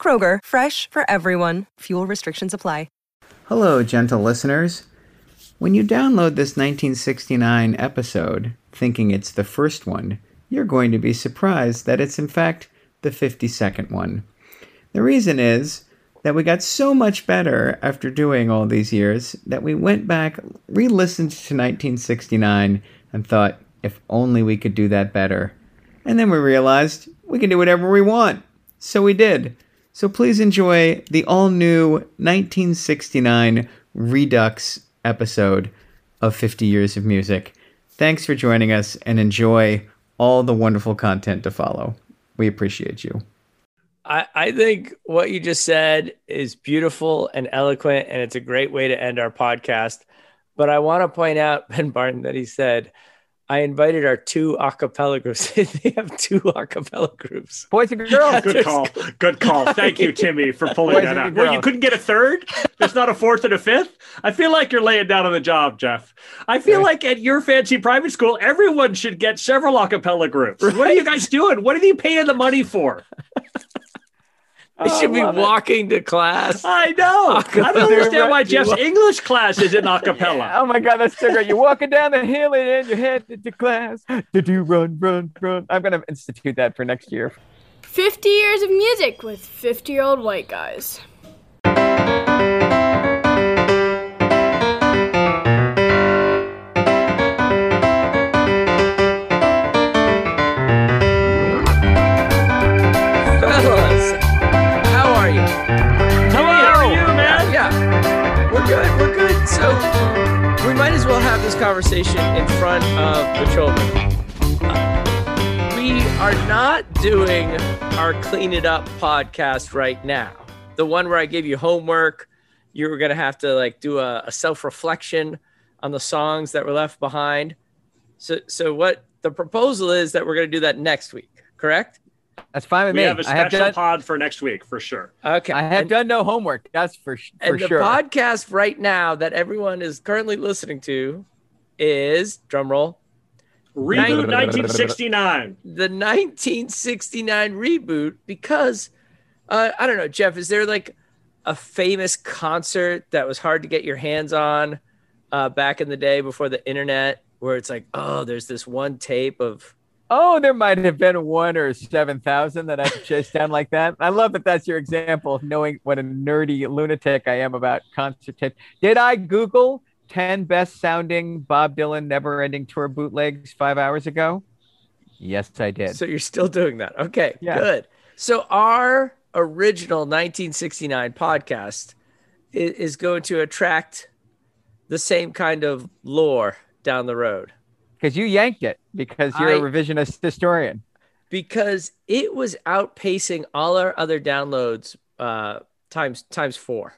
Kroger, fresh for everyone. Fuel restrictions apply. Hello, gentle listeners. When you download this 1969 episode, thinking it's the first one, you're going to be surprised that it's in fact the 52nd one. The reason is that we got so much better after doing all these years that we went back, re listened to 1969, and thought, if only we could do that better. And then we realized we can do whatever we want. So we did. So please enjoy the all new 1969 Redux episode of 50 Years of Music. Thanks for joining us and enjoy all the wonderful content to follow. We appreciate you. I, I think what you just said is beautiful and eloquent, and it's a great way to end our podcast. But I want to point out, Ben Barton, that he said, I invited our two acapella groups. they have two acapella groups. Boys and girls. Good call. Good call. Thank you, Timmy, for pulling Boys that and out. Well, you couldn't get a third? There's not a fourth and a fifth? I feel like you're laying down on the job, Jeff. I feel like at your fancy private school, everyone should get several acapella groups. What are you guys doing? What are you paying the money for? They should oh, be love it. walking to class. I know. I don't understand why Jeff's English class is in acapella. Oh my God, that's so great. You're walking down the hill and then you're headed to class. To do run, run, run. I'm going to institute that for next year. 50 years of music with 50 year old white guys. We might as well have this conversation in front of the children. We are not doing our clean it up podcast right now. The one where I gave you homework. You were gonna have to like do a, a self reflection on the songs that were left behind. So, so what the proposal is that we're gonna do that next week. Correct? That's fine with We me. have a I have special done, pod for next week for sure. Okay. I have And- done no homework. That's for, sh- for and the podcast right now that everyone is currently listening to is drum roll Reboot 1969. the 1969 reboot because uh, I don't know, Jeff, is there like a famous concert that was hard to get your hands on uh, back in the day before the internet where it's like, oh, there's this one tape of Oh, there might have been one or 7,000 that I chased down like that. I love that that's your example of knowing what a nerdy lunatic I am about concert tape. Did I Google 10 best sounding Bob Dylan never ending tour bootlegs five hours ago? Yes, I did. So you're still doing that. Okay, Yeah. good. So our original 1969 podcast is going to attract the same kind of lore down the road Because you yanked it because you're a I- revisionist historian. because it was outpacing all our other downloads uh, times times four.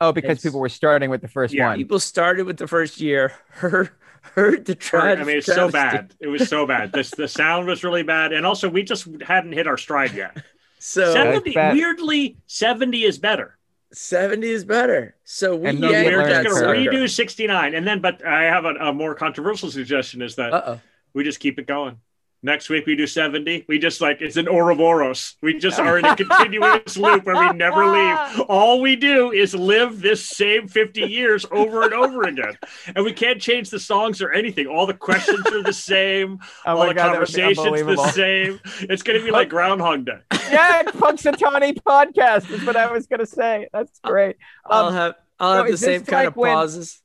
Oh, because It's- people were starting with the first Yeah. one. People started with the first year, heard heard the tragedy. I mean, it's so bad. It was so bad. This the sound was really bad, and also we just hadn't hit our stride yet. So Seventy, weirdly, seventy is better. 70 is better. So we And no yanked We're just going to redo sixty nine, and then, but I have a, a more controversial suggestion: is that Uh-oh. We just keep it going. Next week we do seventy. We just like it's an Ouroboros. We just are in a continuous loop where we never leave. All we do is live this same fifty years over and over again, and we can't change the songs or anything. All the questions are the same. Oh all my the God, that would be conversations the same. It's going to be like Groundhog Day. yeah, Punxsutawney podcast is what I was going to say. That's great. I'll Um, have I'll so have the same kind like of when- pauses.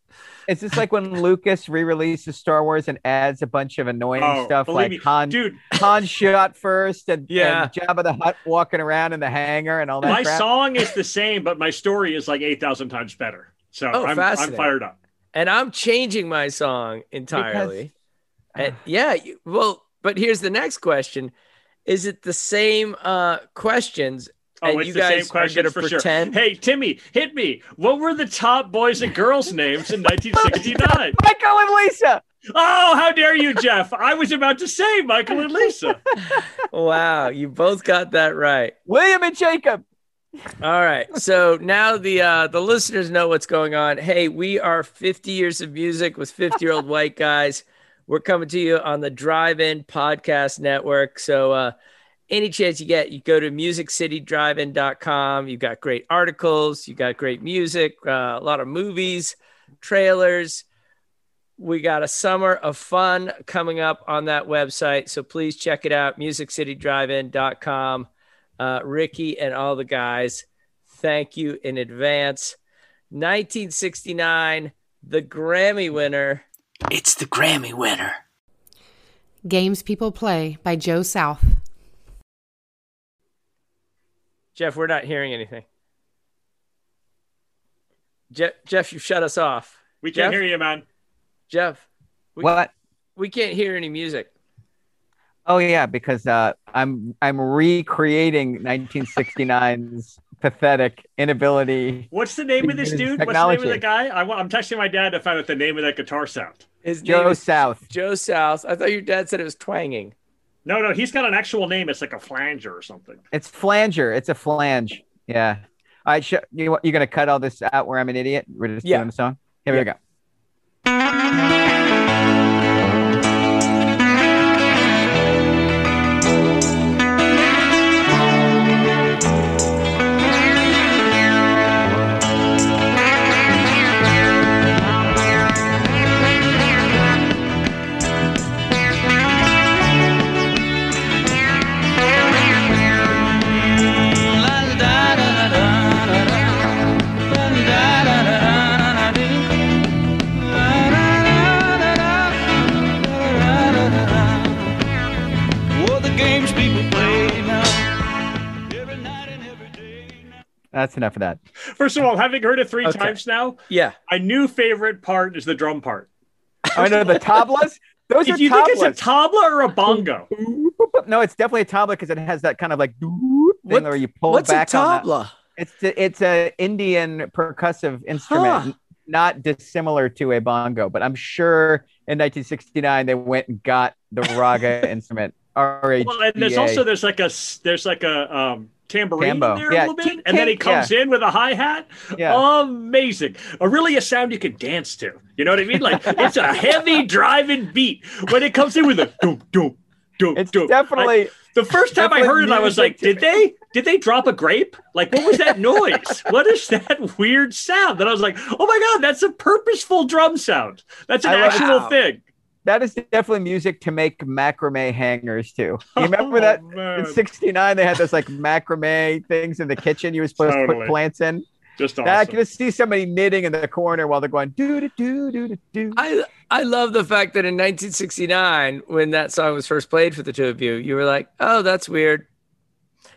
Is this like when Lucas re-releases Star Wars and adds a bunch of annoying Oh, stuff like me, Han, dude. Han shot first and, Yeah. and Jabba the Hutt walking around in the hangar and all that My crap? song is the same, but my story is like eight thousand times better. So Oh, I'm, I'm fired up. and I'm changing my song entirely. And yeah, you, well, but here's the next question: Is it the same uh, questions Oh, and it's you the guys same are question gonna for pretend. sure. Hey, Timmy, hit me. What were the top boys and girls names in 1969? Michael and Lisa. oh, how dare you, Jeff? I was about to say Michael and Lisa. Wow, you both got that right. William and Jacob. All right. So now the uh, the listeners know what's going on. Hey, we are 50 years of music with 50 year old white guys. We're coming to you on the Drive In Podcast Network. So uh, any chance you get, you go to musiccitydrivein.com. You've got great articles, you've got great music, uh, a lot of movies, trailers. We got a summer of fun coming up on that website. So please check it out, musiccitydrivein.com. Uh, Ricky and all the guys, thank you in advance. 1969, the Grammy winner. It's the Grammy winner. Games People Play by Joe South. Jeff, we're not hearing anything. Jeff, Jeff, you shut us off. We can't Jeff? hear you, man. Jeff, we, What? we can't hear any music. Oh yeah, because uh, I'm I'm recreating 1969's pathetic inability. What's the name of this It's dude? What's the name of the guy? I, I'm texting my dad to find out the name of that guitar sound. His name Joe is South. Joe South. I thought your dad said it was twanging. No, no, he's got an actual name. It's like a flanger or something. It's flanger. It's a flange. Yeah. All right. Sh- you you're gonna cut all this out where I'm an idiot? We're just Yeah. doing the song. Here we go. That's enough of that. First of all, having heard it three Okay. times now, Yeah. my new favorite part is the drum part. I know the tablas. Those Do are you think it's a tabla or a bongo? no, it's definitely a tabla because it has that kind of like doop thing What- where you pull What's a back on that. tabla? It's it's a Indian percussive instrument, Huh. not dissimilar to a bongo. But I'm sure in 1969 they went and got the raga instrument. R-H-E-A. Well, and there's also there's like a there's like a um, tambourine Tambo. in there Yeah. a little bit, and then he comes in with a hi hat. Yeah. Amazing, a really a sound you can dance to. You know what I mean? Like it's a heavy driving beat when it comes in with a doom doom doom. it's doom. definitely The first time I heard it, I was like, "Did they? Did they drop a grape? Like, what was that noise? what is that weird sound?" And I was like, "Oh my god, that's a purposeful drum sound. That's an I actual thing." That is definitely music to make macrame hangers too. You oh, remember that Oh, man. in '69 they had those like macrame things in the kitchen you were supposed to put plants in. Just Now I can just see somebody knitting in the corner while they're going do do do do do do. I I love the fact that in 1969, when that song was first played for the two of you, you were like, "Oh, that's weird."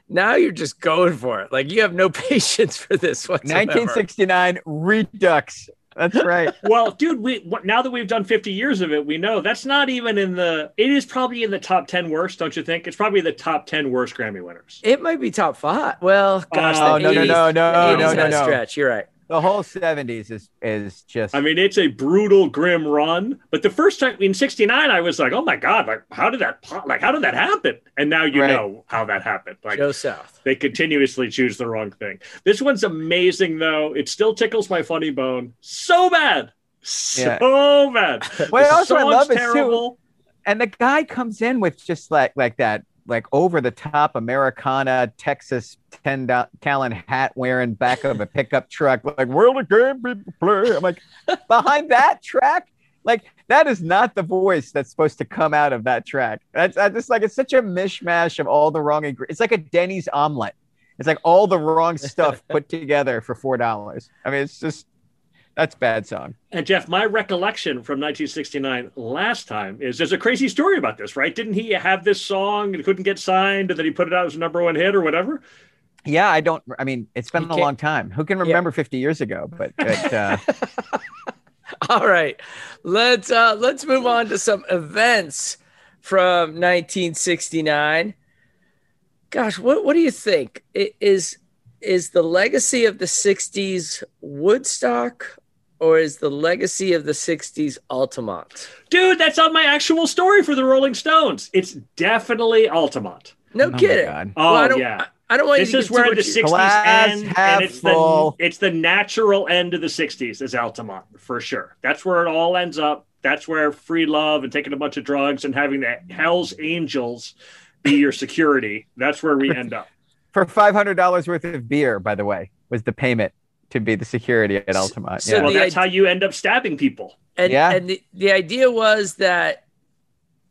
Now you're just going for it. Like you have no patience for this whatsoever. 1969 Redux. That's right. well, dude, we now that we've done 50 years of it, we know that's not even in the. It is probably in the top 10 worst, don't you think? It's probably the top 10 worst Grammy winners. It might be top five. Well, gosh, uh, Oh, the no, no, 80s no, no, the no, 80s no, had a no. Stretch. You're right. The whole 70s is is just I mean, it's a brutal, grim run. But the first time in '69, I was like, "Oh my god! Like, how did that? po- Like, how did that happen?" And now you Right. know how that happened. Like, Joe South. they continuously choose the wrong thing. This one's amazing, though. It still tickles my funny bone so bad, so bad. Well, The also I song's love is too- and the guy comes in with just like like that like over the top Americana Texas 10 do- gallon hat wearing back of a pickup truck like world of game people play I'm like behind that track? Like that is not the voice that's supposed to come out of that track. That's just like it's such a mishmash of all the wrong it's like a Denny's omelet. It's like all the wrong stuff put together for four dollars. I mean it's just that's bad song. And Jeff, my recollection from 1969 last time is there's a crazy story about this, right? Didn't he have this song and couldn't get signed, and then he put it out as a number one hit or whatever? Yeah, I don't. I mean, it's been a long time. Who can Yeah. remember 50 years ago? But, but uh, All right, let's uh, let's move on to some events from 1969. gosh, what what do you think? I- Is is the legacy of the '60s Woodstock, or is the legacy of the '60s Altamont? Dude, that's on my actual story for the Rolling Stones. It's definitely Altamont. No Oh my kidding. God. Oh Well, I don't, yeah. I, I don't want This you to is where the 60s Glass end, and it's full. the it's the natural end of the 60s is Altamont for sure. That's where it all ends up. That's where free love and taking a bunch of drugs and having the Hell's Angels be your security. That's where we end up. For five hundred dollars worth of beer, by the way, was the payment to be the security at Altamont. so yeah. Well, that's id- how you end up stabbing people. And, Yeah. and the, the idea was that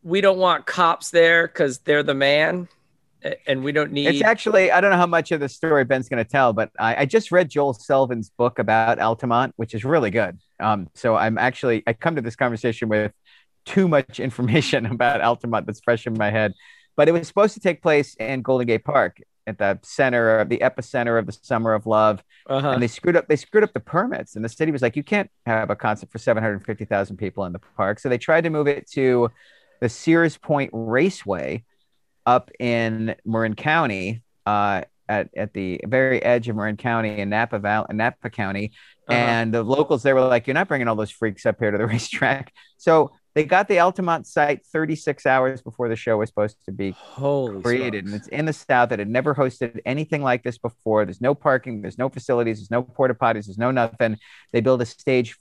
we don't want cops there because they're the man, a- and we don't need. It's actually, I don't know how much of the story Ben's going to tell, but I, I just read Joel Selvin's book about Altamont, which is really good. Um, so I'm actually, I come to this conversation with too much information about Altamont that's fresh in my head. But it was supposed to take place in Golden Gate Park at the center of the epicenter of the Summer of Love. uh-huh. And they screwed up, they screwed up the permits. And the city was like, you can't have a concert for 750,000 people in the park. So they tried to move it to the Sears Point Raceway up in Marin County, uh, at, at the very edge of Marin County in Napa Valley, Napa County. Uh-huh. And the locals, there were like, you're not bringing all those freaks up here to the racetrack. So they got the Altamont site 36 hours before the show was supposed to be Holy created. And it's in the South. It had never hosted anything like this before. There's no parking, there's no facilities, there's no porta potties, there's no nothing. They build a stage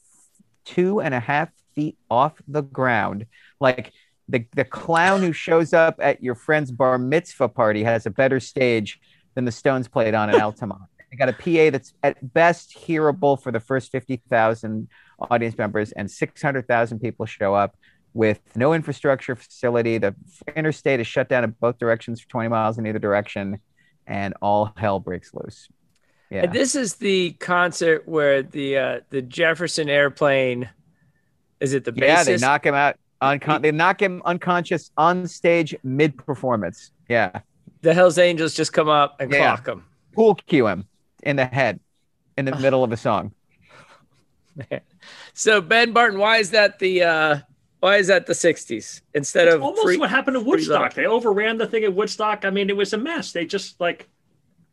two and a half feet off the ground. Like the, the clown who shows up at your friend's bar mitzvah party has a better stage than the Stones played on in Altamont. They got a PA that's at best hearable for the first 50,000 audience members, and 600,000 people show up with no infrastructure facility. The interstate is shut down in both directions for 20 miles in either direction, and all hell breaks loose. Yeah. And this is the concert where the uh, the Jefferson airplane is it the yeah, they knock him out. Uncon- they knock him unconscious on stage mid performance. Yeah. the Hell's Angels just come up and Yeah. clock him. Pool cue him in the head in the middle of a song. So Ben Barton, why is that the uh, why is that the '60s instead It's of almost free- what happened to Woodstock. love? They overran the thing at Woodstock. I mean, it was a mess. They just like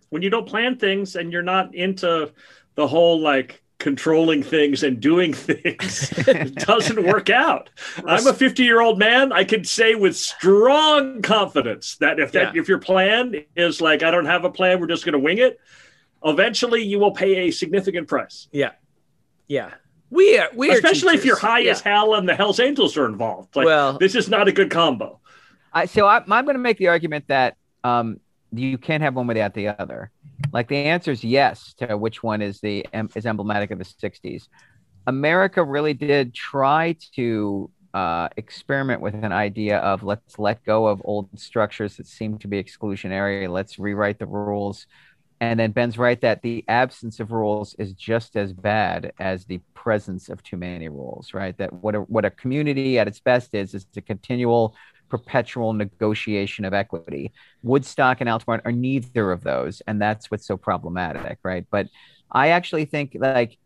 when you don't plan things and you're not into the whole like controlling things and doing things, doesn't work out. I'm a 50 year old man. I can say with strong confidence that if that Yeah. if your plan is like I don't have a plan, we're just going to wing it. Eventually, you will pay a significant price, Yeah, yeah. We are we are especially if you're high Yeah. as hell and the Hell's Angels are involved. Like, Well- this is not a good combo. I, so I, I'm going to make the argument that um, you can't have one without the other. Like the answer is yes to which one is the is emblematic of the '60s. America really did try to uh, experiment with an idea of let's let go of old structures that seem to be exclusionary. Let's rewrite the rules. And then Ben's right that the absence of rules is just as bad as the presence of too many rules, right? That what a, what a community at its best is is a continual, perpetual negotiation of equity. Woodstock and Altamont are neither of those, and that's what's so problematic, right? But I actually think like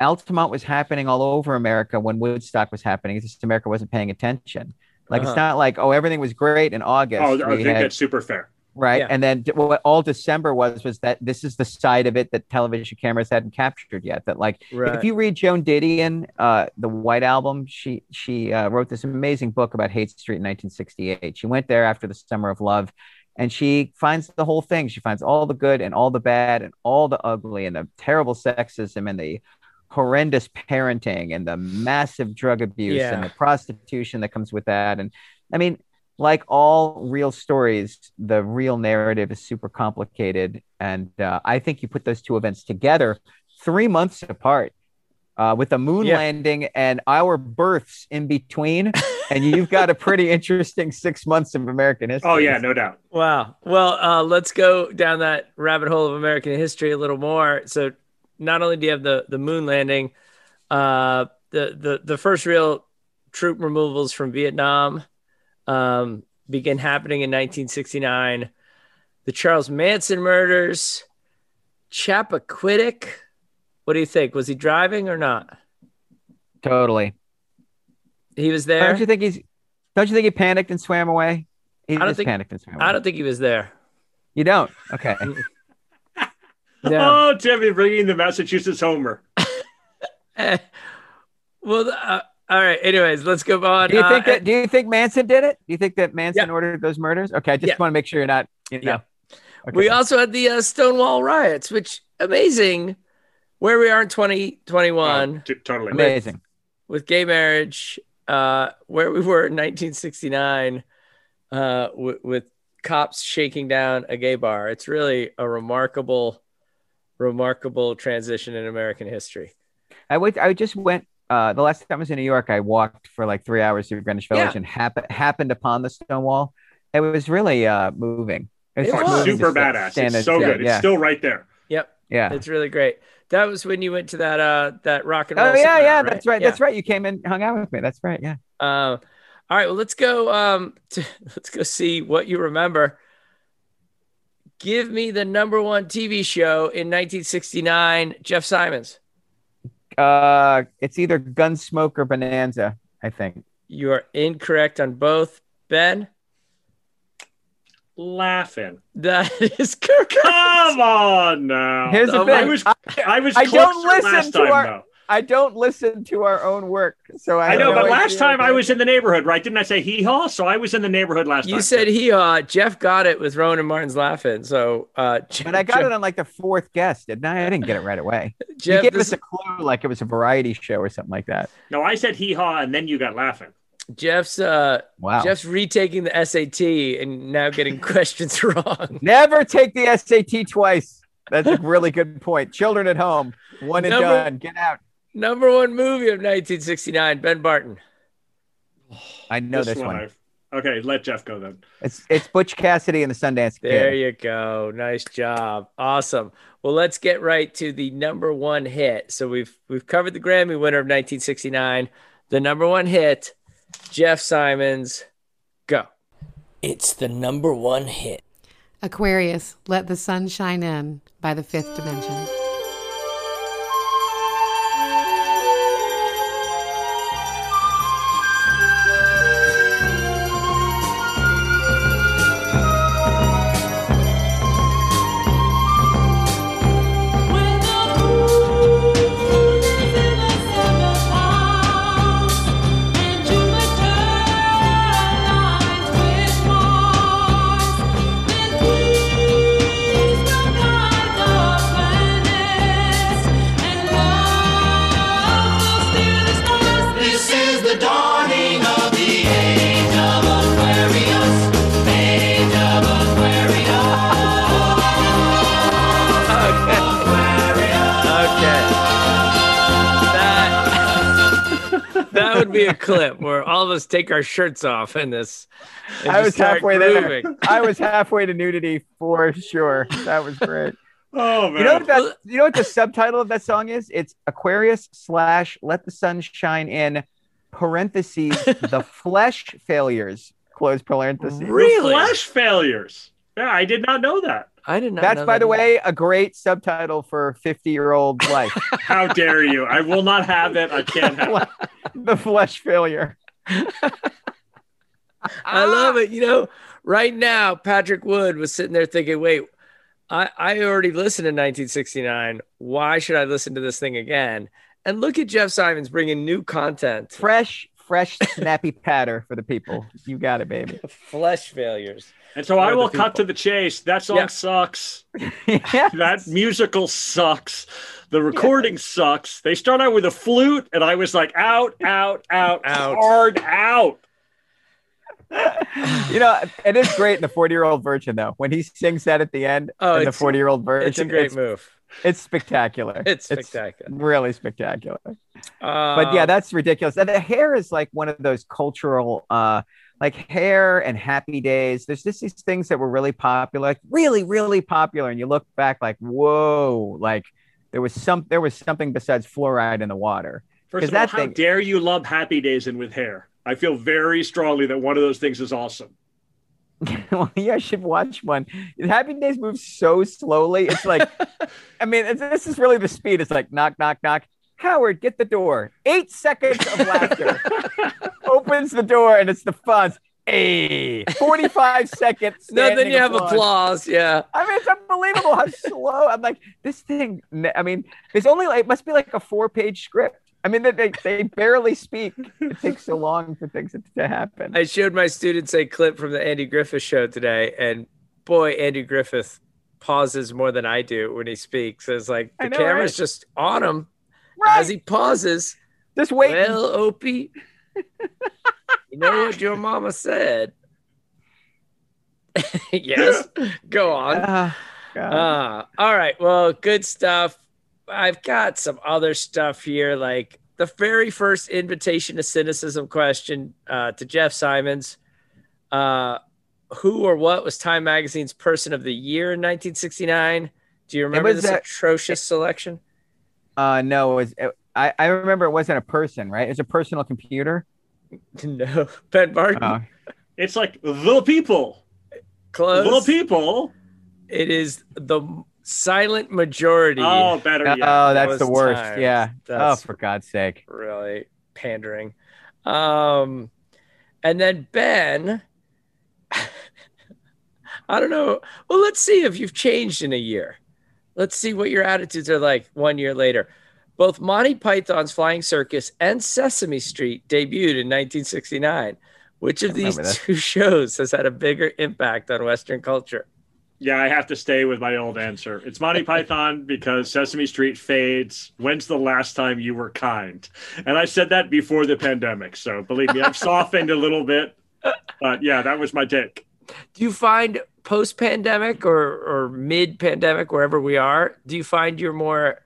Altamont was happening all over America when Woodstock was happening. It's just America wasn't paying attention. Like Uh-huh. it's not like oh everything was great in August. Oh, I think had- that's super fair. Right Yeah. and then what all december was was that this is the side of it that television cameras hadn't captured yet that like Right. if you read joan didion uh the white album she she uh, wrote this amazing book about Haight Street in 1968 she went there after the summer of love and she finds the whole thing she finds all the good and all the bad and all the ugly and the terrible sexism and the horrendous parenting and the massive drug abuse Yeah. and the prostitution that comes with that and i mean like all real stories, the real narrative is super complicated. And uh, I think you put those two events together three months apart uh, with the moon Yeah. landing and our births in between. and you've got a pretty interesting six months of American history. Oh yeah, no doubt. Wow. Well, uh, let's go down that rabbit hole of American history a little more. So, not only do you have the the moon landing, uh, the the the first real troop removals from Vietnam um, begin happening in 1969. The Charles Manson murders, Chappaquiddick. What do you think? Was he driving or not? Totally. He was there. Don't you think he's, don't you think he panicked and swam away? He I don't just think- panicked and swam away. I don't think he was there. You don't. Okay. No. Oh, Timmy, bringing the Massachusetts Homer. Well, uh, all right. Anyways, let's go on. Do you Uh, think that? Do you think Manson did it? Do you think that Manson Yeah. ordered those murders? Okay, I just Yeah. want to make sure you're not. You know. Yeah. Okay. We also had the uh, Stonewall riots, which amazing. Where we are in 2021 Oh, t- totally. amazing. with gay marriage, uh, where we were in 1969 uh, with, with cops shaking down a gay bar. It's really a remarkable, remarkable transition in American history. I went. I just went. Uh, the last time I was in New York, I walked for like three hours through Greenwich Village Yeah. and happen, happened upon the Stonewall. It was really uh, moving. It Oh, was. it's moving super badass. stand It's so good. Yeah, It's still right there. Yep, yeah. it's really great. That was when you went to that uh that rock and roll. Oh yeah, seminar, yeah. That's right. Yeah. That's right. You came and hung out with me. That's right. Yeah. Uh, all right, well, let's go. Um, to, let's go see what you remember. Give me the number one TV show in 1969. Jeff Simons. Uh, it's either Gunsmoke or Bonanza. I think. You are incorrect on both. Ben, Laugh-In. that is correct. Come on now. Here's the Oh, thing. I was I was I don't closer listen last to time our- though. I don't listen to our own work, so I, I know, no but last time I was in the neighborhood, right? Didn't I say hee haw? So I was in the neighborhood last You time. You said he uh Jeff got it with Rowan and Martin's Laugh-In. So uh But I got it on like the fourth guest, didn't I? I didn't get it right away. Jeff, you gave this- us a clue, like it was a variety show or something like that. no, I said hee haw, and then you got Laugh-In. Jeff's uh Wow. Jeff's retaking the SAT and now getting questions wrong. Never take the SAT twice. That's a really good point. Children at home, one and Number- done. Get out. Number one movie of 1969, Ben Barton. I know this, one. I've- Okay, let Jeff go then. It's it's Butch Cassidy and the Sundance Kid. There you go. Nice job. Awesome. Well, let's get right to the number one hit. So we've we've covered the Grammy winner of 1969. The number one hit, Jeff Simons. Go. It's the number one hit. Aquarius, Let the Sun Shine In by the Fifth Dimension. Take our shirts off in this. and I was start halfway there. I was halfway to nudity for sure. That was great. Oh man. You know what that, you know what the subtitle of that song is? It's Aquarius slash Let the Sun Shine In parentheses the flesh failures close parentheses. Really? Flash failures. Yeah, I did not know that. I did not. Know that. That's know by that the either. way a great subtitle for 50 year old life. How dare you? I will not have it. I can't have it. the flesh failure. I love it. You know, right now, Patrick Wood was sitting there thinking, wait, I, I already listened to 1969. Why should I listen to this thing again? And look at Jeff Simons bringing new content. Fresh, fresh, snappy patter for the people. You got it, baby. Flesh failures. And so I will cut to the chase. That song Yeah. sucks. yeah. That musical sucks. The recording sucks. They start out with a flute, and I was like, out, out, out, Out. hard out. You know, it is great in the 40 year old Virgin, though. When he sings that at the end Oh, in the 40 year old Virgin, It's a great it's, move. It's spectacular. It's spectacular. really spectacular. Uh, but yeah, that's ridiculous. And the hair is like one of those cultural, uh, like hair and happy days. There's just these things that were really popular, like really, really popular. And you look back, like, whoa, like there was some, there was something besides fluoride in the water. First of all, how thing- dare you lump Happy Days in with hair? I feel very strongly that one of those things is awesome. well, yeah, I should watch one. Happy Days moves so slowly. It's like, I mean, this is really the speed. It's like knock, knock, knock. Howard, get the door. Eight seconds of laughter. Opens the door, and it's the fuzz. Hey, 45 seconds. No, then you have applause. Yeah. I mean, it's unbelievable how slow. I'm like, this thing. I mean, it's only like it must be like a four page script. I mean, they they barely speak. It takes so long for things to happen. I showed my students a clip from the Andy Griffith show today, and boy, Andy Griffith pauses more than I do when he speaks. It's like the know, camera's right? just on him Right. as he pauses. Just wait. Well, Opie, you know what your mama said. yes, go on. God. Ah, all right. Well, good stuff. I've got some other stuff here, like the very first invitation to cynicism question uh, to Jeff Simons. Uh, who or what was Time Magazine's Person of the Year in 1969? Do you remember was this a- atrocious selection? Uh, no, it was. It, I I remember it wasn't a person, right? It was a personal computer. no, Ben Barton. Oh, It's like the people. Close. The people. It is the silent majority. Oh, better yet. oh, that's Those the worst. times. Yeah. That's- Oh, for God's sake. really pandering. Um, and then Ben, I don't know. Well, let's see if you've changed in a year. Let's see what your attitudes are like one year later. Both Monty Python's Flying Circus and Sesame Street debuted in 1969. Which of these two shows has had a bigger impact on Western culture? Yeah, I have to stay with my old answer. It's Monty Python because Sesame Street fades. When's the last time you were kind? And I said that before the pandemic. So believe me, I've softened a little bit. But yeah, that was my take. Do you find post pandemic or, or mid pandemic, wherever we are, do you find you're more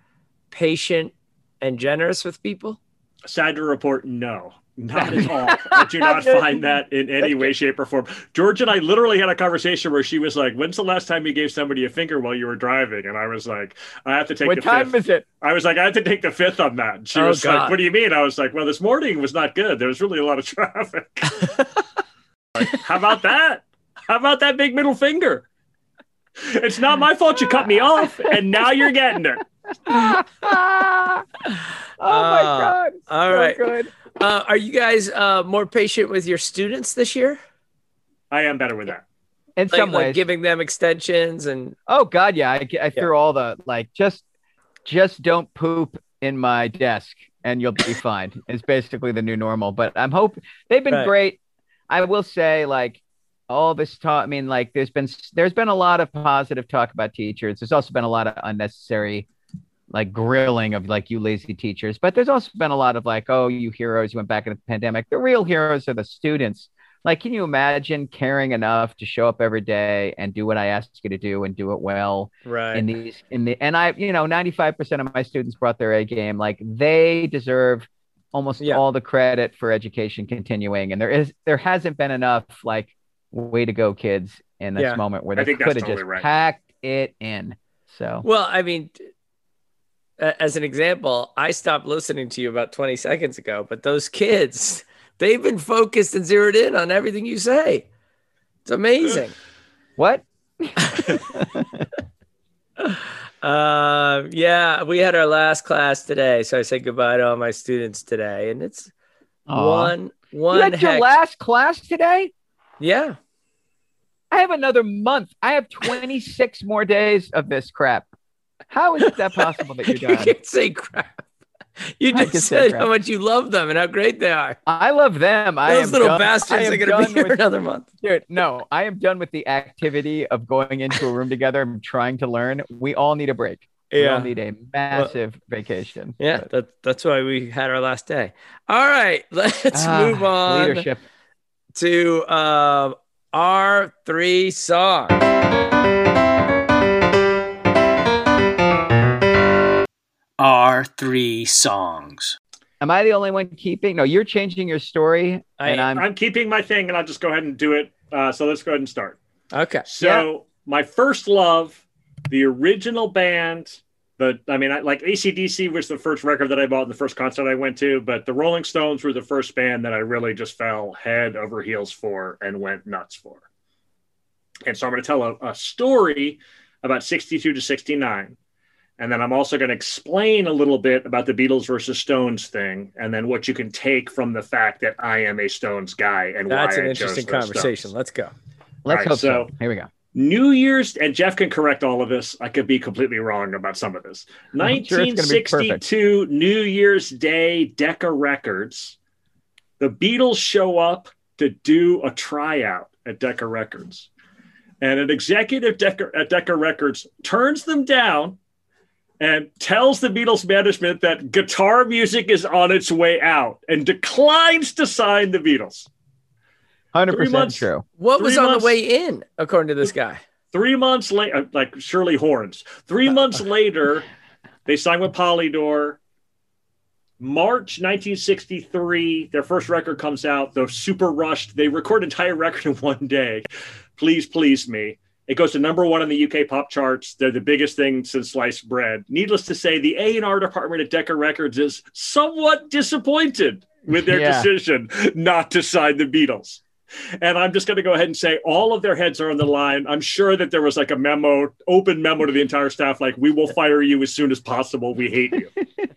patient and generous with people? Sad to report, no. Not at all. I do not find that in any way, shape, or form. George and I literally had a conversation where she was like, "When's the last time you gave somebody a finger while you were driving?" And I was like, "I have to take What the time fifth. is it? I was like, "I have to take the fifth on that." And she Oh, was like, "What do you mean?" I was like, "Well, this morning was not good. There was really a lot of traffic." Like, How about that? How about that big middle finger? It's not my fault you cut me off, and now you're getting it. oh my Ah, God. all so right. Good. Uh, are you guys uh, more patient with your students this year? I am better with that. In Like, some like ways. giving them extensions and Oh God, yeah. I, I threw all the like just just don't poop in my desk and you'll be fine. It's basically the new normal. But I'm hoping they've been Right. great. I will say like all this talk. I mean, like there's been there's been a lot of positive talk about teachers. There's also been a lot of unnecessary like grilling of like you lazy teachers. But there's also been a lot of like, oh, you heroes, you went back in the pandemic. The real heroes are the students. Like, can you imagine caring enough to show up every day and do what I ask you to do and do it well? right. in these in the and I you know 95% of my students brought their A game like they deserve almost Yeah. all the credit for education continuing and there is there hasn't been enough like way to go kids in this Yeah. moment where they could have totally just right. packed it in so well, I mean, as an example, I stopped listening to you about 20 seconds ago, but those kids, they've been focused and zeroed in on everything you say. It's amazing. what Uh, yeah, we had our last class today, so I said goodbye to all my students today, and it's Aw. one one you had your last class today yeah. I have another month I have 26 more days of this crap how is it that possible that you're done? you can't say crap. You I just said how much you love them and how great they are. I love them I Those am little done- I bastards are going to be done here with another month. Dude, no, I am done with the activity of going into a room together and trying to learn. We all need a break. Yeah. We all need a massive vacation. Yeah, But- that, that's why we had our last day. All right, let's Ah, move on Leadership. to um, our three songs. Our three songs. Am I the only one keeping? No, you're changing your story, I and I'm. I'm keeping my thing, and I'll just go ahead and do it. Uh, so let's go ahead and start. Okay. So my first love, the original band, the I mean, I, like ACDC was the first record that I bought and the first concert I went to, but the Rolling Stones were the first band that I really just fell head over heels for and went nuts for. And so I'm going to tell a, a story about 62 to 69. And then I'm also going to explain a little bit about the Beatles versus Stones thing, and then what you can take from the fact that I am a Stones guy and That's why an I interesting those conversation. Stones. Let's go. Let's right, hope so. so- Here we go. New Year's, and Jeff can correct all of this. I could be completely wrong about some of this. I'm sure it's gonna be perfect. 1962 New Year's Day, Decca Records. The Beatles show up to do a tryout at Decca Records. And an executive Decca, at Decca Records turns them down and tells the Beatles management that guitar music is on its way out and declines to sign the Beatles. Hundred Three percent months- true. What Three was on months- the way in, according to this guy? Three months later, uh, like Shirley Horns, three uh, months later, they signed with Polydor. March 1963, their first record comes out. They're super rushed. They record an entire record in one day. Please, please me. It goes to number one on the UK pop charts. They're the biggest thing since sliced bread. Needless to say, the A&R department at Decca Records is somewhat disappointed with their Yeah. decision not to sign the Beatles. And I'm just going to go ahead and say all of their heads are on the line. I'm sure that there was like a memo, open memo to the entire staff, like, we will fire you as soon as possible. We hate you.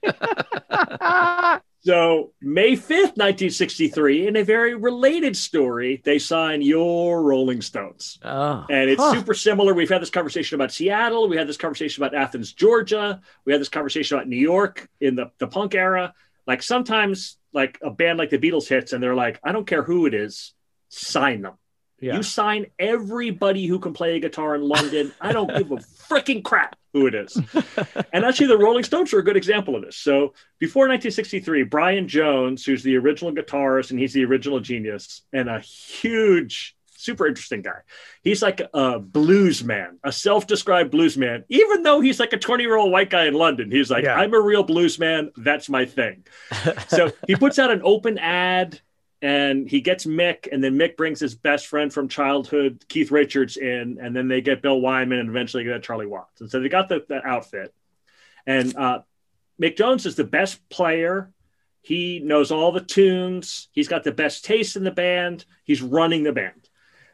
So, May 5th, 1963, in a very related story, they sign Your Rolling Stones. Oh, And it's Huh. super similar. We've had this conversation about Seattle. We had this conversation about Athens, Georgia. We had this conversation about New York in the, the punk era. Like sometimes, like a band like the Beatles hits, and they're like, I don't care who it is, sign them. Yeah. You sign everybody who can play a guitar in London. I don't give a freaking crap who it is. and actually, the Rolling Stones are a good example of this. So before 1963, Brian Jones, who's the original guitarist and he's the original genius and a huge, super interesting guy. He's like a blues man, a self-described blues man. Even though he's like a 20-year-old white guy in London, he's like, Yeah. I'm a real blues man. That's my thing. so he puts out an open ad and he gets Mick, and then Mick brings his best friend from childhood, Keith Richards, in, and then they get Bill Wyman, and eventually get Charlie Watts. And so they got the, the outfit. And uh, Mick Jones is the best player. He knows all the tunes. He's got the best taste in the band. He's running the band.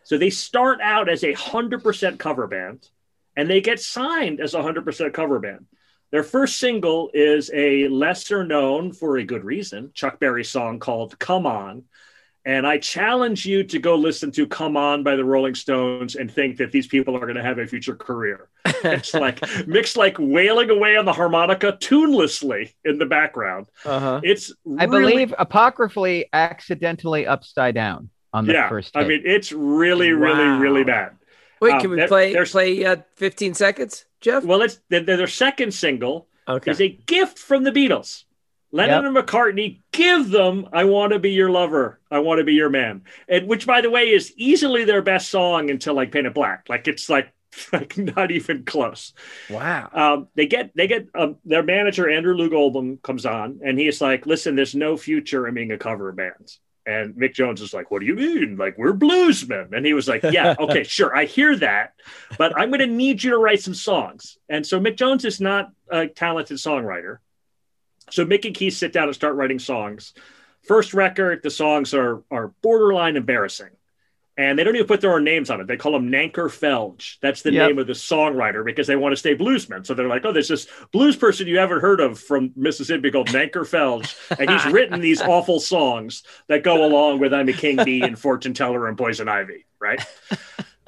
So they start out as a 100% cover band, and they get signed as a 100% cover band. Their first single is a lesser known, for a good reason, Chuck Berry song called Come On. And I challenge you to go listen to Come On by the Rolling Stones and think that these people are going to have a future career. It's like mixed like wailing away on the harmonica tunelessly in the background. Uh-huh. It's I believe apocryphally accidentally upside down on the yeah, first. I mean, it's really, really, Wow. really bad. Wait, Um, can we there- play there's- play uh, 15 seconds, Jeff? Well, it's their, their second single Okay. is a gift from the Beatles. Lennon and McCartney give them "I Want to Be Your Lover, I Want to Be Your Man," and which, by the way, is easily their best song until like "Paint It Black. Like it's like like not even close. Wow. Um, they get they get um, their manager Andrew Loog Oldham comes on and he's like, "Listen, there's no future in being a cover band." And Mick Jones is like, "What do you mean? Like we're bluesmen?" And he was like, "Yeah, okay, sure, I hear that, but I'm going to need you to write some songs." And so Mick Jones is not a talented songwriter. So Mick and Keith sit down and start writing songs. First record, the songs are are borderline embarrassing. And they don't even put their own names on it. They call him Nanker Phelge. That's the Yep. name of the songwriter because they want to stay bluesmen. So they're like, oh, there's this blues person you haven't heard of from Mississippi called Nanker Phelge. And he's written these awful songs that go along with I'm a King Bee and Fortune Teller and Poison Ivy, right?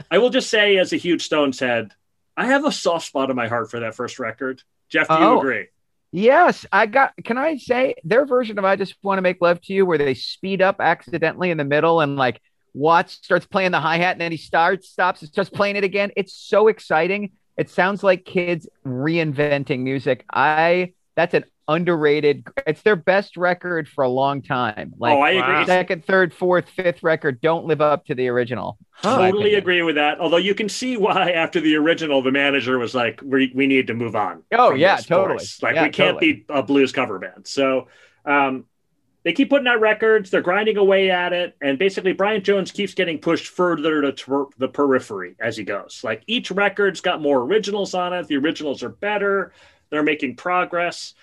I will just say, as a huge Stones head, I have a soft spot in my heart for that first record. Jeff, do you Oh. agree? Yes, I got. Can I say their version of "I Just Want to Make Love to You," where they speed up accidentally in the middle and like Watts starts playing the hi hat and then he starts stops and starts playing it again. It's so exciting. It sounds like kids reinventing music. I that's an underrated. It's their best record for a long time. Like oh, I agree. second, third, fourth, fifth record don't live up to the original. Totally agree with that. Although you can see why after the original, the manager was like, "We we need to move on." Oh, yeah, totally. Like Yeah, we can't totally. be a blues cover band. So um, they keep putting out records. They're grinding away at it, and basically Brian Jones keeps getting pushed further to ter- the periphery as he goes. Like each record's got more originals on it. The originals are better. They're making progress.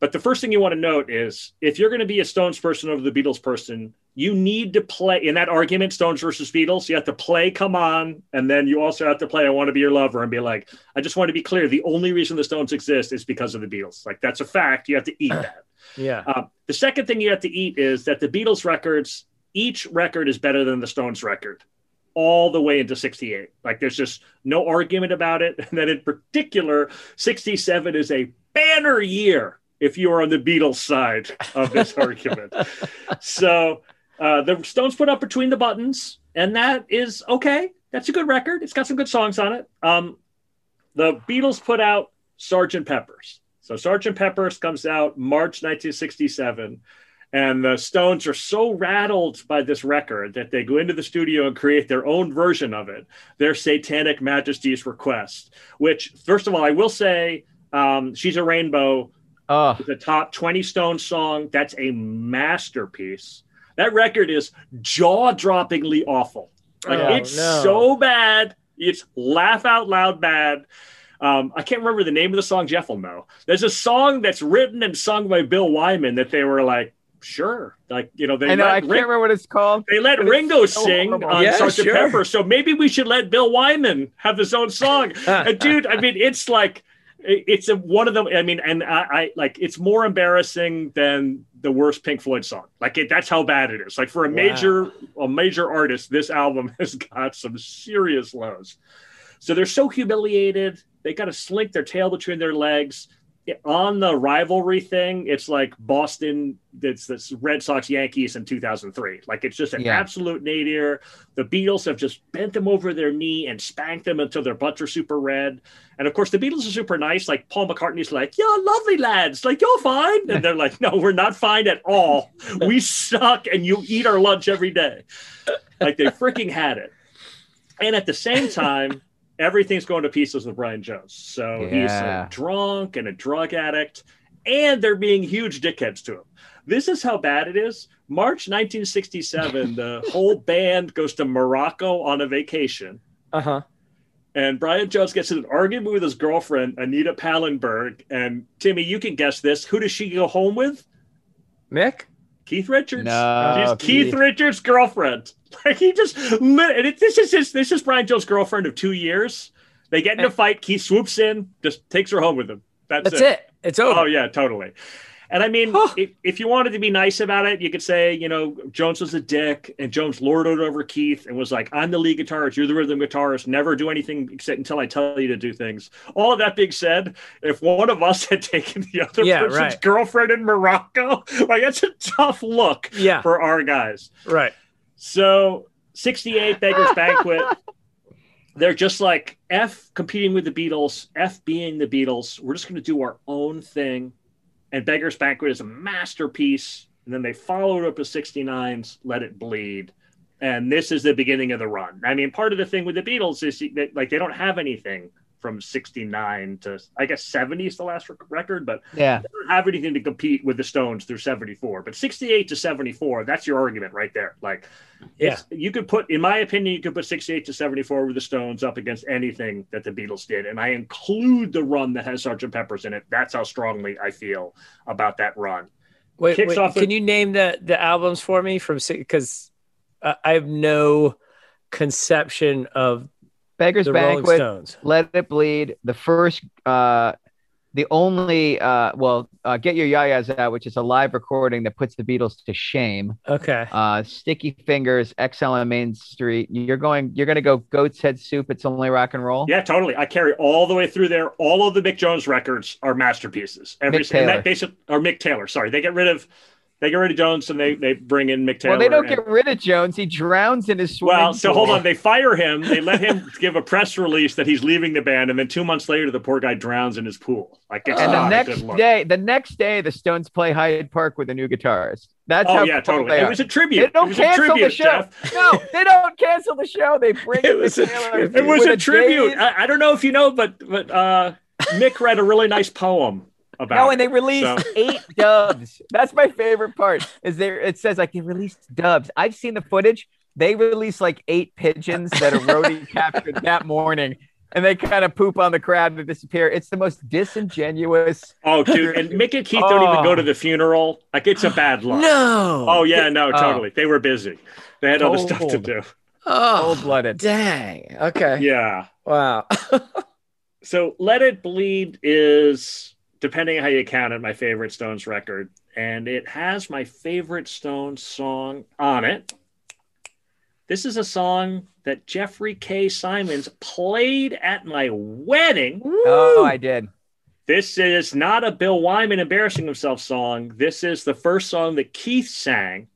But the first thing you want to note is if you're going to be a Stones person over the Beatles person, you need to play in that argument, Stones versus Beatles. You have to play "Come On," and then you also have to play "I Want to Be Your Lover" and be like, "I just want to be clear. The only reason the Stones exist is because of the Beatles. Like that's a fact. You have to eat that." Yeah. Uh, the second thing you have to eat is that the Beatles records, each record is better than the Stones record, all the way into 68. Like there's just no argument about it. And then in particular, 67 is a banner year if you are on the Beatles side of this argument. So uh, the Stones put up Between the Buttons, and that is okay. That's a good record. It's got some good songs on it. Um, the Beatles put out Sergeant Pepper's. So Sergeant Pepper's comes out March 1967, and the Stones are so rattled by this record that they go into the studio and create their own version of it, their Satanic Majesties Request. Which, first of all, I will say, um, "She's a Rainbow" Oh, the top 20 Stone song. That's a masterpiece. That record is jaw droppingly awful. Like, Oh, it's no. so bad. It's laugh out loud bad. Um, I can't remember the name of the song. Jeff will know. There's a song that's written and sung by Bill Wyman that they were like, sure. Like, you know, they I know. let I can't Ring- remember what it's called. they let Ringo so sing horrible. on Yeah, Sergeant sure. Pepper, so maybe we should let Bill Wyman have his own song. and dude, I mean, it's like it's a, one of them. I mean, and I, I like it's more embarrassing than the worst Pink Floyd song. Like it, that's how bad it is. Like for a major a major artist, this album has got some serious lows. So they're so humiliated. They got to slink their tail between their legs. On the rivalry thing, it's like Boston, it's this Red Sox Yankees in 2003. Like it's just an Yeah. absolute nadir. The Beatles have just bent them over their knee and spanked them until their butts are super red. And of course, the Beatles are super nice. Like Paul McCartney's like, "Yeah, lovely lads. Like you're fine," and they're like, "No, we're not fine at all. We suck, and you eat our lunch every day." Like they freaking had it. And at the same time, everything's going to pieces with Brian Jones. So he's Yeah. a drunk and a drug addict, and they're being huge dickheads to him. This is how bad it is. March 1967, the whole band goes to Morocco on a vacation. Uh huh. And Brian Jones gets in an argument with his girlfriend, Anita Pallenberg. And Timmy, you can guess this. Who does she go home with? Mick. Keith Richards. No, She's Keith Keith. Richards' girlfriend. Like he just lit, and it, this is his, this is Brian Jones' girlfriend of two years. They get in a fight. Keith swoops in, just takes her home with him. That's, That's it. It's over. Oh yeah, totally. And I mean, if, if you wanted to be nice about it, you could say, you know, Jones was a dick, and Jones lorded over Keith and was like, "I'm the lead guitarist, you're the rhythm guitarist. Never do anything except until I tell you to do things." All of that being said, if one of us had taken the other Yeah, person's right. girlfriend in Morocco, like that's a tough look Yeah. for our guys. Right. So 68 Beggars Banquet. They're just like F competing with the Beatles, F being the Beatles. We're just going to do our own thing. And Beggars Banquet is a masterpiece. And then they followed up with 69's Let It Bleed. And this is the beginning of the run. I mean, part of the thing with the Beatles is that like they don't have anything from 69 to I guess 70 is the last record, but Yeah. they don't have anything to compete with the Stones through 74. But 68 to 74, that's your argument right there. Like, it's, you could put, in my opinion, you could put 68 to 74 with the Stones up against anything that the Beatles did. And I include the run that has Sgt. Pepper's in it. That's how strongly I feel about that run. Wait, wait can with- you name the the albums for me from because uh, I have no conception of Beggars the Banquet, Let It Bleed, the first, uh, the only, uh, well, uh, Get Your Yayas Out, which is a live recording that puts the Beatles to shame. Okay. Uh, Sticky Fingers, Exile on Main Street. You're going, you're going to go Goat's Head Soup. It's only rock and roll. Yeah, totally. I carry all the way through there. All of the Mick Jones records are masterpieces. Every Mick and that Taylor. basic or Mick Taylor. Sorry, they get rid of they get rid of Jones and they they bring in Mick Taylor. Well, they don't and- get rid of Jones. He drowns in his swimming Well, so hold on. They fire him. They let him give a press release that he's leaving the band, and then two months later, the poor guy drowns in his pool. Like And the next day, the next day, the Stones play Hyde Park with a new guitarist. That's oh how yeah, cool totally. It was a tribute. They don't it was a cancel tribute, the show. Jeff. No, they don't cancel the show. They bring It was a. It was with a tribute. I, I don't know if you know, but but uh, Mick read a really nice poem about. No, and they released So- eight dubs. That's my favorite part. Is there? It says like they released dubs. I've seen the footage. They released like eight pigeons that a roadie captured that morning, and they kind of poop on the crowd and disappear. It's the most disingenuous. Oh, dude, and Mick and Keith don't even go Oh. to the funeral. Like it's a bad luck. No. Oh yeah, no, Oh. totally. They were busy. They had other stuff to do. Oh, Cold blooded. dang. Okay. Yeah. Wow. So Let It Bleed is, depending on how you count it, my favorite Stones record. And it has my favorite Stones song on it. This is a song that Jeffrey K. Simons played at my wedding. Oh, I did. This is not a Bill Wyman embarrassing himself song. This is the first song that Keith sang.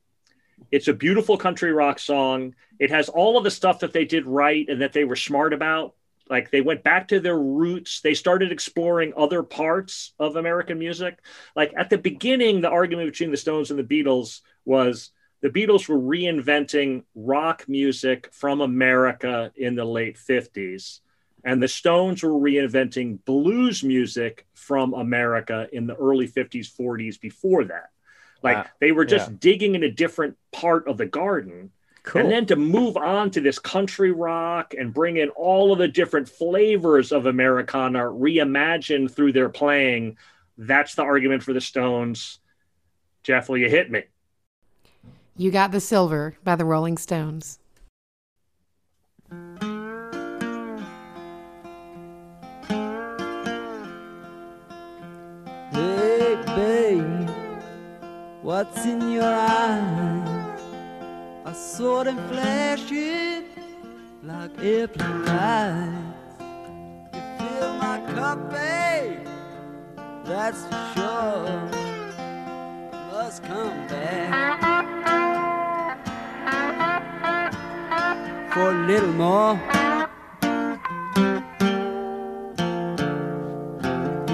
It's a beautiful country rock song. It has all of the stuff that they did right and that they were smart about. Like they went back to their roots. They started exploring other parts of American music. Like at the beginning, the argument between the Stones and the Beatles was the Beatles were reinventing rock music from America in the late 50s and the Stones were reinventing blues music from America in the early 50s, 40s before that. Like Wow. they were just Yeah. digging in a different part of the garden. Cool. And then to move on to this country rock and bring in all of the different flavors of Americana reimagined through their playing, that's the argument for the Stones. Jeff, will you hit me? You Got the Silver by the Rolling Stones. Hey, babe, what's in your eyes? I saw them flashing like airplane lights. You fill my cup, babe, that's for sure. Must come back for a little more.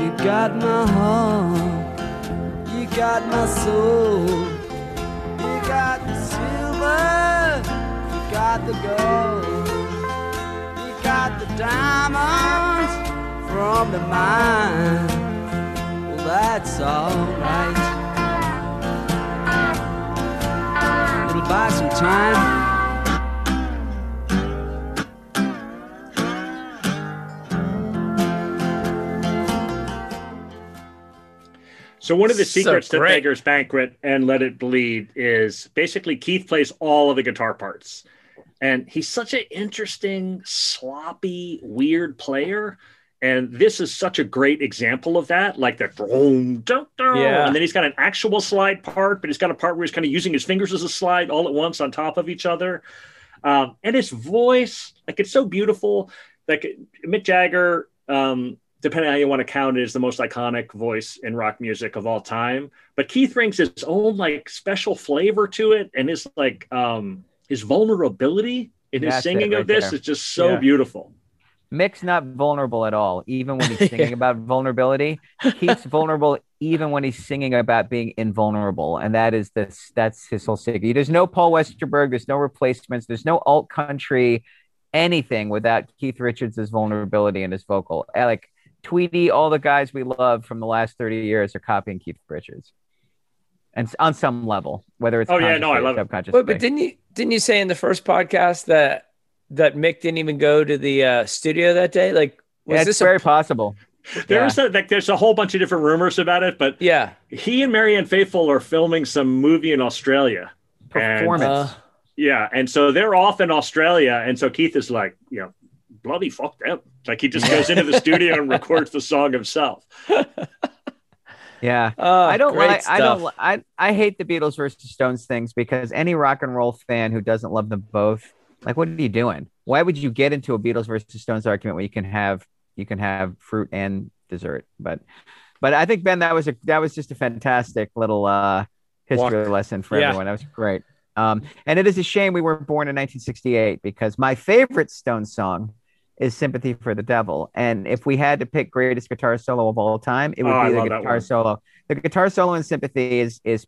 You got my heart, you got my soul, you got the silver, you got the gold, you got the diamonds from the mine. Well, that's alright. It'll buy some time. So one of the So secrets to great. Beggar's Banquet and Let It Bleed is basically Keith plays all of the guitar parts. And he's such an interesting, sloppy, weird player. And this is such a great example of that, like the dum. Yeah. and then he's got an actual slide part, but he's got a part where he's kind of using his fingers as a slide all at once on top of each other. Um, and his voice, like it's so beautiful. Like Mick Jagger, um, depending on how you want to count it, is the most iconic voice in rock music of all time. But Keith brings his own like special flavor to it, and his like um, his vulnerability in his That's it singing right of this there. is just so Yeah. beautiful. Mick's not vulnerable at all, even when he's singing about vulnerability. Keith's vulnerable even when he's singing about being invulnerable, and that is this. That's his whole secret. There's no Paul Westerberg. There's no replacements. There's no alt country, anything without Keith Richards' vulnerability and his vocal. Uh, Like Tweedy, all the guys we love from the last 30 years are copying Keith Richards, and on some level, whether it's Oh, yeah, no, I consciously or love it. subconsciously. But, but didn't you didn't you say in the first podcast that that Mick didn't even go to the uh, studio that day? Like, was Yeah, it's this very a, possible. There's a, like there's a whole bunch of different rumors about it, but yeah he and Marianne Faithfull are filming some movie in Australia. And- Performance. Uh, Yeah, and so they're off in Australia, and so Keith is like, you know, bloody fuck them. Like he just goes into the studio and records the song himself. Yeah. oh, I don't like. I don't. stuff. I I hate the Beatles versus Stones things because any rock and roll fan who doesn't love them both, like, what are you doing? Why would you get into a Beatles versus Stones argument when you can have you can have fruit and dessert? But but I think Ben, that was a that was just a fantastic little uh history Walk. lesson for Yeah. everyone. That was great. Um, and it is a shame we weren't born in 1968 because my favorite Stones song is "Sympathy for the Devil." And if we had to pick greatest guitar solo of all time, it would Oh, be the guitar solo. The guitar solo in "Sympathy" is is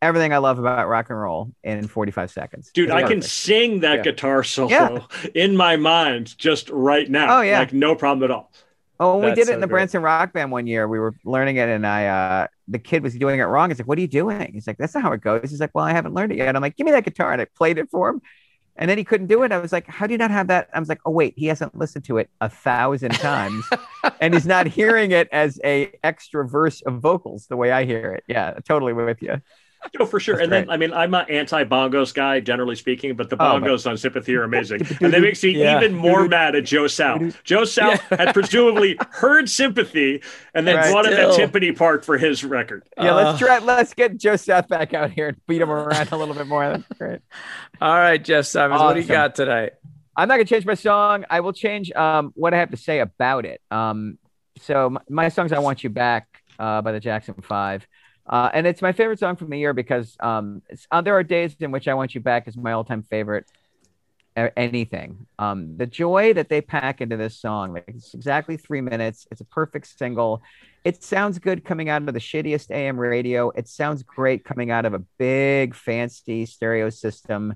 everything I love about rock and roll in 45 seconds. Dude, It's I can perfect. sing that Yeah. guitar solo Yeah. in my mind just right now. Oh, yeah. Like no problem at all. Oh, when we did it so in the great. Branson Rock Band one year. We were learning it, and I, uh, the kid was doing it wrong. He's like, "What are you doing?" He's like, "That's not how it goes." He's like, "Well, I haven't learned it yet." I'm like, "Give me that guitar," and I played it for him. And then he couldn't do it. I was like, how do you not have that? I was like, oh wait, he hasn't listened to it a thousand times, and he's not hearing it as a extra verse of vocals the way I hear it. Yeah, totally with you. No, for sure. That's and then. I mean, I'm an anti bongos guy, generally speaking, but the Oh, bongos on Sympathy are amazing. and that makes me Yeah. even more mad at Joe South. Joe South had presumably heard Sympathy and then Right. brought in that Still. timpani part for his record. Yeah, Uh, let's try. Let's get Joe South back out here and beat him around a little bit more. That's great. All right, Jeff Simons, what do you got tonight? I'm not gonna change my song. I will change um, what I have to say about it. Um, so my, my song's "I Want You Back" uh, by the Jackson Five, uh, and it's my favorite song from the year because um, uh, there are days in which "I Want You Back" is my all-time favorite. a- Anything, um, the joy that they pack into this song, like it's exactly three minutes. It's a perfect single. It sounds good coming out of the shittiest AM radio. It sounds great coming out of a big fancy stereo system.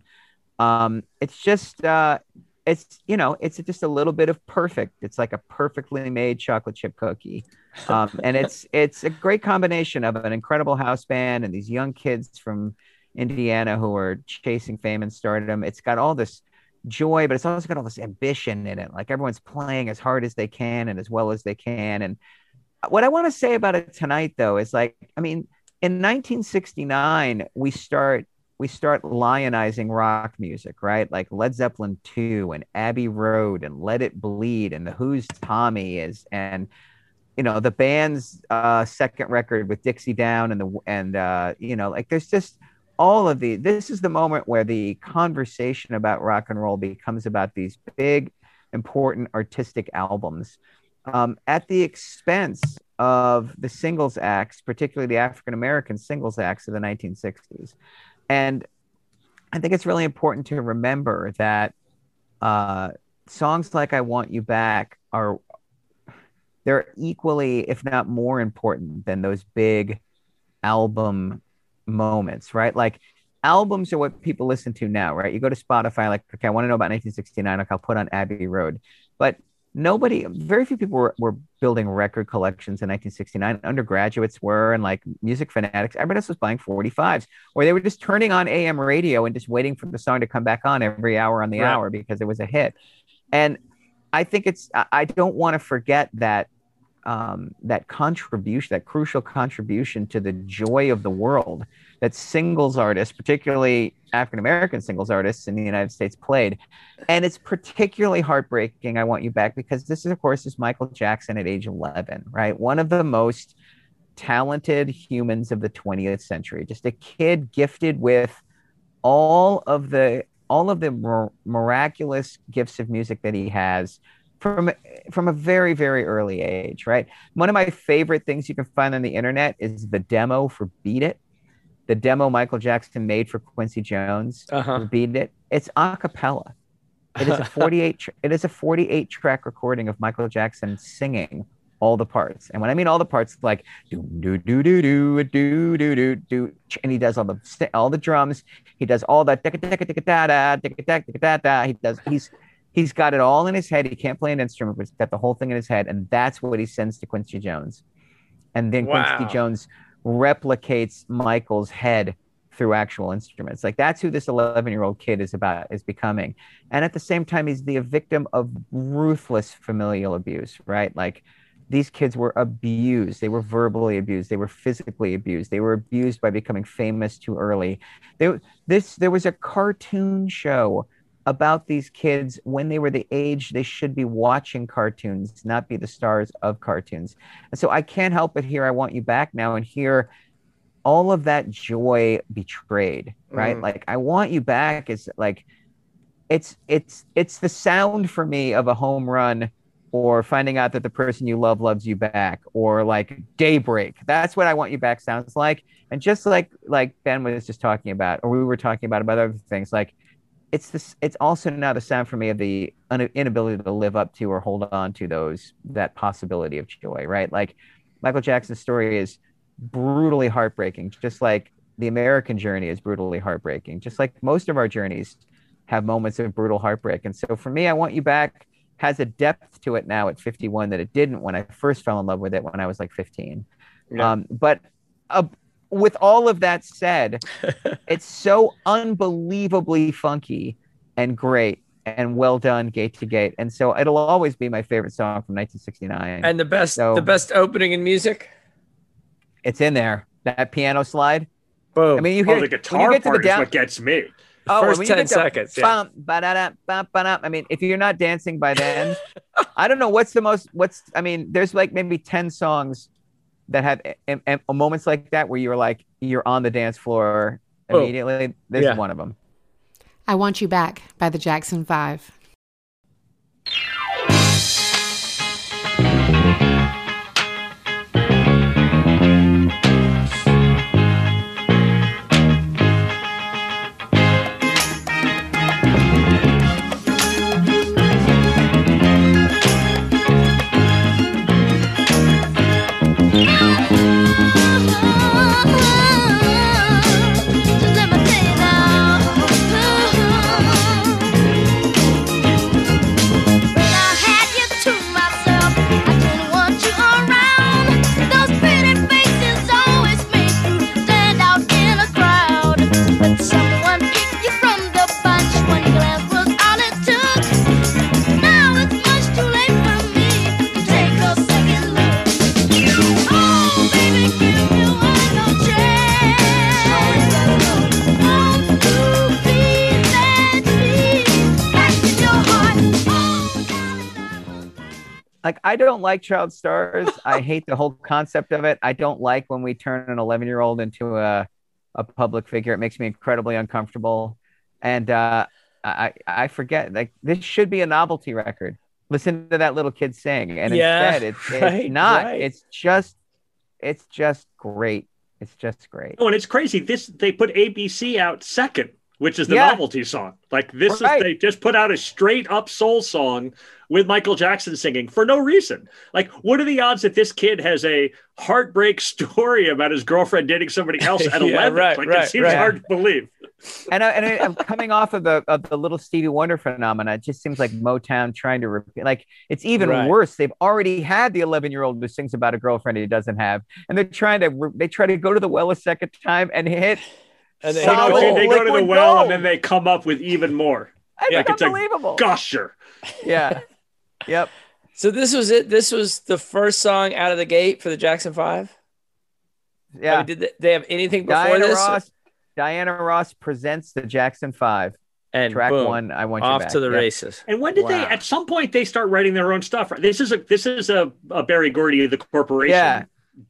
Um, it's just uh, it's you know it's just a little bit of perfect. It's like a perfectly made chocolate chip cookie. Um, and it's it's a great combination of an incredible house band and these young kids from indiana who are chasing fame and stardom. It's got all this joy but it's also got all this ambition in it. Like everyone's playing as hard as they can and as well as they can. And what i want to say about it tonight though is like i mean in 1969 we start we start lionizing rock music, right? Like Led Zeppelin 2 and Abbey Road and Let It Bleed and the Who's Tommy is and you know the band's uh, second record with Dixie Down and the and uh, you know like there's just all of the this is the moment where the conversation about rock and roll becomes about these big important artistic albums um, at the expense of the singles acts, particularly the African American singles acts of the 1960s. And I think it's really important to remember that uh, songs like "I Want You Back" are they're equally, if not more important than those big album moments, right? Like albums are what people listen to now, right? You go to Spotify, like, okay, I want to know about 1969. Like, I'll put on Abbey Road, but nobody, very few people were, were building record collections in 1969. Undergraduates were, and like music fanatics, everybody else was buying 45s, or they were just turning on AM radio and just waiting for the song to come back on every hour on the Right. hour because it was a hit. And I think it's, I I don't want to forget that um, that contribution, that crucial contribution to the joy of the world that singles artists, particularly African American singles artists in the United States, played. And it's particularly heartbreaking. I want you back because this, is, of course, is Michael Jackson at age 11, right? One of the most talented humans of the 20th century, just a kid gifted with all of the all of the mir- miraculous gifts of music that he has from from a very very early age right one of my favorite things you can find on the internet is the demo for beat it the demo michael jackson made for quincy jones Uh-huh. beat it it's a cappella. It is a 48 tr- it is a 48 track recording of michael jackson singing all the parts. And when i mean all the parts like do do do do do do do do do and he does all the all the drums. He does all that da da da da. He does he's he's got it all in his head. He can't play an instrument but he's got the whole thing in his head. And that's what he sends to quincy jones. And then Wow. quincy jones replicates michael's head through actual instruments. Like that's who this 11 year old kid is about is becoming. And at the same time he's the victim of ruthless familial abuse right? Like these kids were abused. They were verbally abused. They were physically abused. They were abused by becoming famous too early. There this there was a cartoon show about these kids when they were the age they should be watching cartoons not be the stars of cartoons. And so i can't help but hear i want you back now and hear all of that joy betrayed right? Mm. like i want you back is like it's it's it's the sound for me of a home run or finding out that the person you love loves you back or like daybreak. That's what i want you back sounds like. And just like like ben was just talking about or we were talking about about other things like it's this it's also now the sound for me of the inability to live up to or hold on to those that possibility of joy right? Like michael jackson's story is brutally heartbreaking just like the american journey is brutally heartbreaking just like most of our journeys have moments of brutal heartbreak. And so for me i want you back has a depth to it now at 51 that it didn't when i first fell in love with it when i was like 15 Yeah. um, but with all of that said it's so unbelievably funky and great and well done gate to gate. And so it'll always be my favorite song from 1969. And the best, So- the best opening in music. it's in there. That piano slide. Boom. I mean, you Oh, hear the guitar you get to the part is what gets me. Oh, First 10 get to seconds, yeah. Bum, ba-da-da, bum, ba-da. I mean, if you're not dancing by then, I don't know what's the most. What's I mean, there's like maybe ten songs that have em- em- moments like that where you're like you're on the dance floor Oh, immediately. This yeah. is one of them. I Want You Back by the Jackson Five. Like I don't like child stars. I hate the whole concept of it. I don't like when we turn an 11 year old into a a public figure. It makes me incredibly uncomfortable. And uh, I I forget like this should be a novelty record. Listen to that little kid sing, and Yeah, instead it's, it's right, not. right. It's just it's just great. It's just great. Oh, and it's crazy. This they put ABC out second, which is the Yeah. novelty song. Like this Right. is they just put out a straight up soul song with Michael Jackson singing for no reason. Like, what are the odds that this kid has a heartbreak story about his girlfriend dating somebody else at Yeah, eleven? right, like right, it seems right. hard to believe. and I, and I, I'm coming off of the of the little Stevie Wonder phenomena. It just seems like Motown trying to repeat. Like it's even Right. worse. They've already had the 11 year old who sings about a girlfriend he doesn't have, and they're trying to they try to go to the well a second time and hit. And they no, solid dude, they go to the well gold. and then they come up with even more. It's like it's a unbelievable. gusher. Yeah. Yep. So this was it. This was the first song out of the gate for the Jackson Five. I Yeah. mean, did they, they have anything before Diana this? Ross. Diana Ross presents the Jackson Five. and Track boom, one. I want you off back. to the Yeah. races. And when did they? At some point, they start writing their own stuff. This is a this is a, a Berry Gordy, the corporation. Yeah.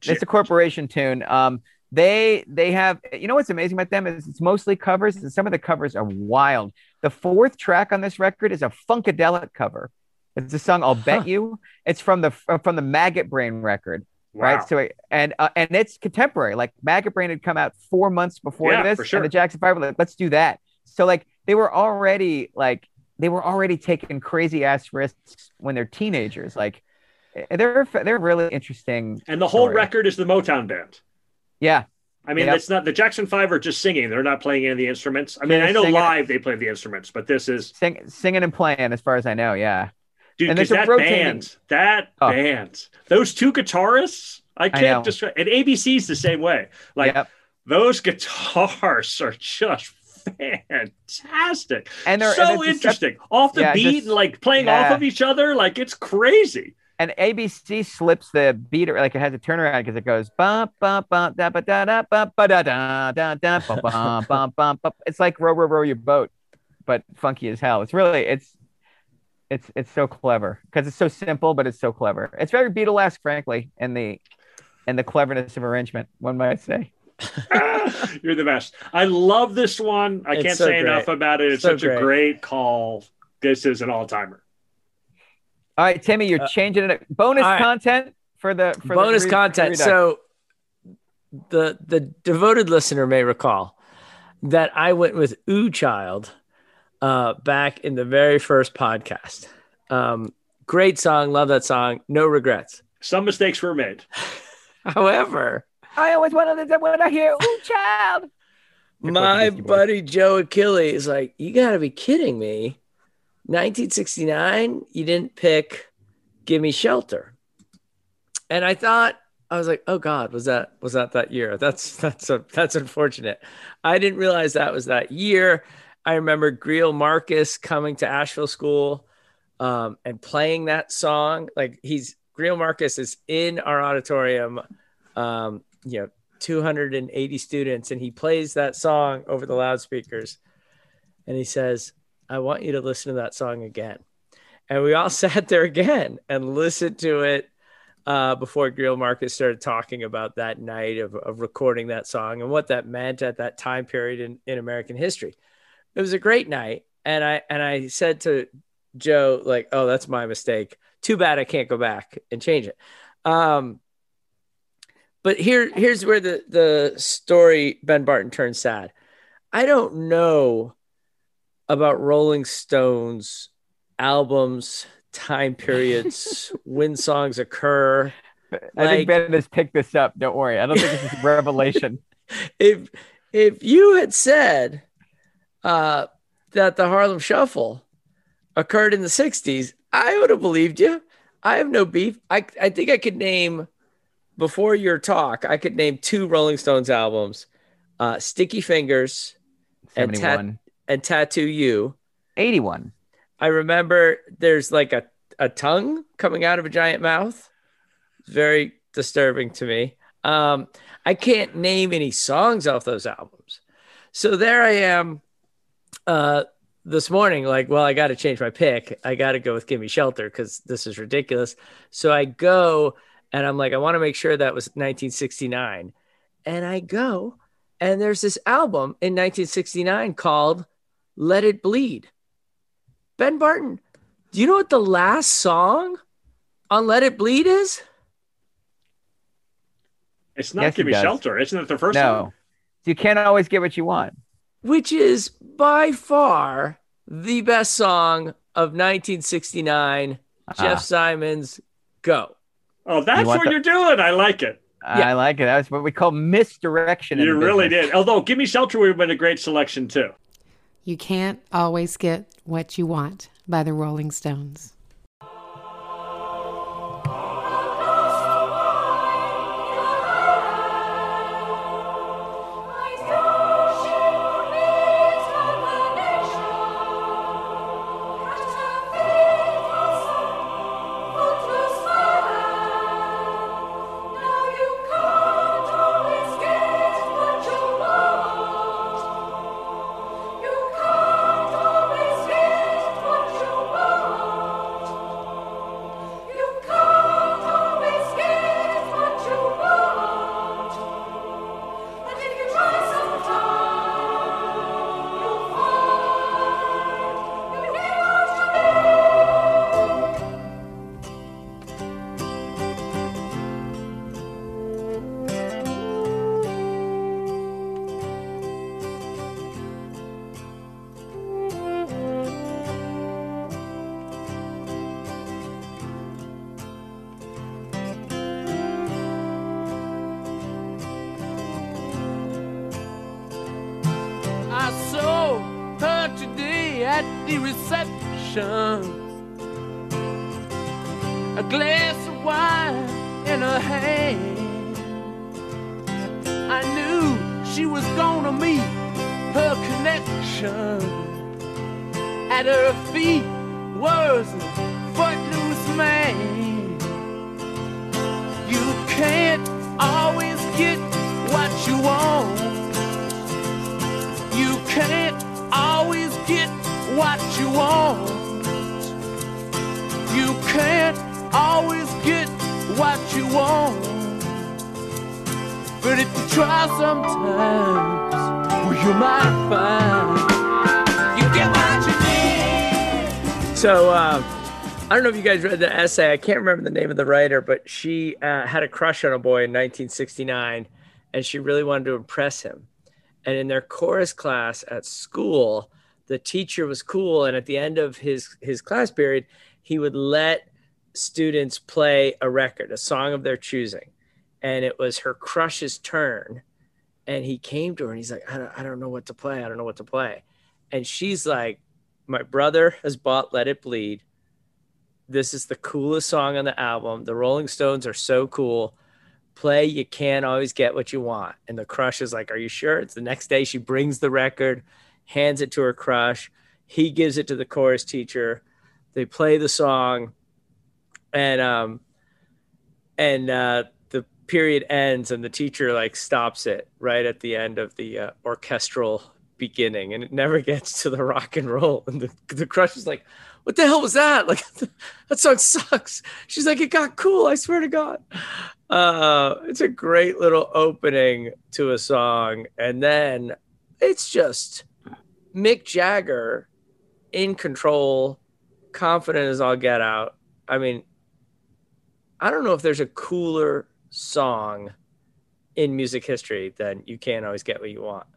It's a corporation tune. Um, they they have you know what's amazing about them is it's mostly covers, and some of the covers are wild. The fourth track on this record is a funkadelic cover. It's a song "I'll Bet You." It's from the from the Maggot Brain record, Wow. right? So and uh, and it's contemporary. Like Maggot Brain had come out four months before Yeah, this, for sure. and the Jackson Five were like, "Let's do that." So like they were already like they were already taking crazy ass risks when they're teenagers. Like they're they're really interesting. And the whole story. record is the Motown band. Yeah. I mean, Yep. it's not the Jackson Five are just singing. They're not playing any of the instruments. I mean, They're I know singing- live they play the instruments, but this is Sing, singing and playing, as far as I know. Yeah. dude. And there's that rotating- band, that Oh. band, those two guitarists, I can't describe. And ABC's the same way. Like Yep. those guitars are just fantastic And they're- so and interesting off the Yeah, beat just- and like playing off of each other. Like it's crazy. And ABC slips the beat, like it has a turnaround because it goes bum bum bum da ba da da ba ba da da da da bum bum bum bum bum. It's like row row row your boat, but funky as hell. It's really it's it's it's so clever because it's so simple, but it's so clever. It's very Beatlesque, frankly, in the in the cleverness of arrangement, one might say. You're the best. I love this one. I It's can't so say great. enough about it. It's So such a great. great call. This is an all timer. All right, Timmy, you're Uh, changing it. Bonus all right. content for the for the bonus re- content. redux. So the the devoted listener may recall that I went with Ooh Child uh, back in the very first podcast. Um, great song, love that song, no regrets. Some mistakes were made. However, I always wanted to when I hear "Ooh, child." my buddy Joe Achilles is like, you got to be kidding me. 1969, you didn't pick Give Me Shelter. And I thought, I was like, oh God, was that was that that year? That's that's a, that's unfortunate. I didn't realize that was that year. I remember Greil Marcus coming to Asheville School um, and playing that song. Like he's Greil Marcus is in our auditorium, um, you know, 280 students, and he plays that song over the loudspeakers. And he says, I want you to listen to that song again. And we all sat there again and listened to it uh, before Greil Marcus started talking about that night of, of recording that song and what that meant at that time period in, in American history. It was a great night. And I and I said to Joe, like, oh, that's my mistake. Too bad I can't go back and change it. Um, but here, here's where the the story Ben Barton turns sad. I don't know about Rolling Stones albums, time periods, when songs occur. I think Ben has picked this up. Don't worry. I don't think this is revelation. if if you had said uh, that the Harlem Shuffle occurred in the '60s, I would have believed you. I have no beef. I I think I could name before your talk. I could name two Rolling Stones albums: uh, "Sticky Fingers" 71. and "Tattoo You." 81. I remember there's like a, a tongue coming out of a giant mouth. Very disturbing to me. Um, I can't name any songs off those albums. So there I am uh, this morning, like, well, I got to change my pick. I got to go with Gimme Shelter because this is ridiculous. So I go and I'm like, I want to make sure that was 1969. And I go, and there's this album in 1969 called Let It Bleed. Ben Barton, do you know what the last song on Let It Bleed is? It's not Yes, he Give Me does. Shelter. Isn't it the first No. one? You can't always get what you want. Which is by far the best song of 1969. Ah. Jeff Simons, go. Oh, that's want what the- you're doing. I like it. I like it. That's what we call misdirection. in You really business. did. Although Give Me Shelter would have been a great selection too. You can't always get what you want by the Rolling Stones. You guys read the essay. I can't remember the name of the writer, but she uh, had a crush on a boy in 1969, and she really wanted to impress him. And in their chorus class at school, the teacher was cool, and at the end of his his class period, he would let students play a record, a song of their choosing, and it was her crush's turn. And he came to her and he's like, I don't, I don't know what to play. I don't know what to play. And she's like, my brother has bought Let It Bleed. This is the coolest song on the album. The Rolling Stones are so cool. Play You Can't Always Get What You Want. And the crush is like, Are you sure? It's the next day. She brings the record. hands it to her crush. He gives it to the chorus teacher. They play the song, and um, and uh, the period ends, and the teacher like stops it right at the end of the uh, orchestral beginning, and it never gets to the rock and roll. And the the crush is like, "What the hell was that? Like, that song sucks." She's like, "It got cool. I swear to God." Uh, it's a great little opening to a song, and then it's just Mick Jagger in control, confident as all get out. I mean, I don't know if there's a cooler song in music history than "You Can't Always Get What You Want."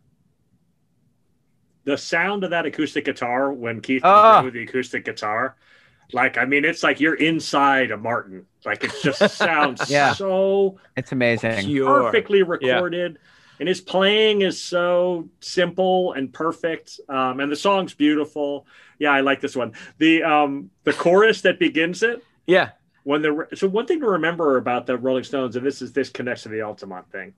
The sound of that acoustic guitar when Keith was with the acoustic guitar, like I mean, it's like you're inside a Martin. Like it just sounds Yeah. so It's amazing. Pure. perfectly recorded and his playing is so simple and perfect um, and the song's beautiful yeah i like this one the um the chorus that begins it Yeah, when the so one thing to remember about the rolling stones and this is this connects to the altamont thing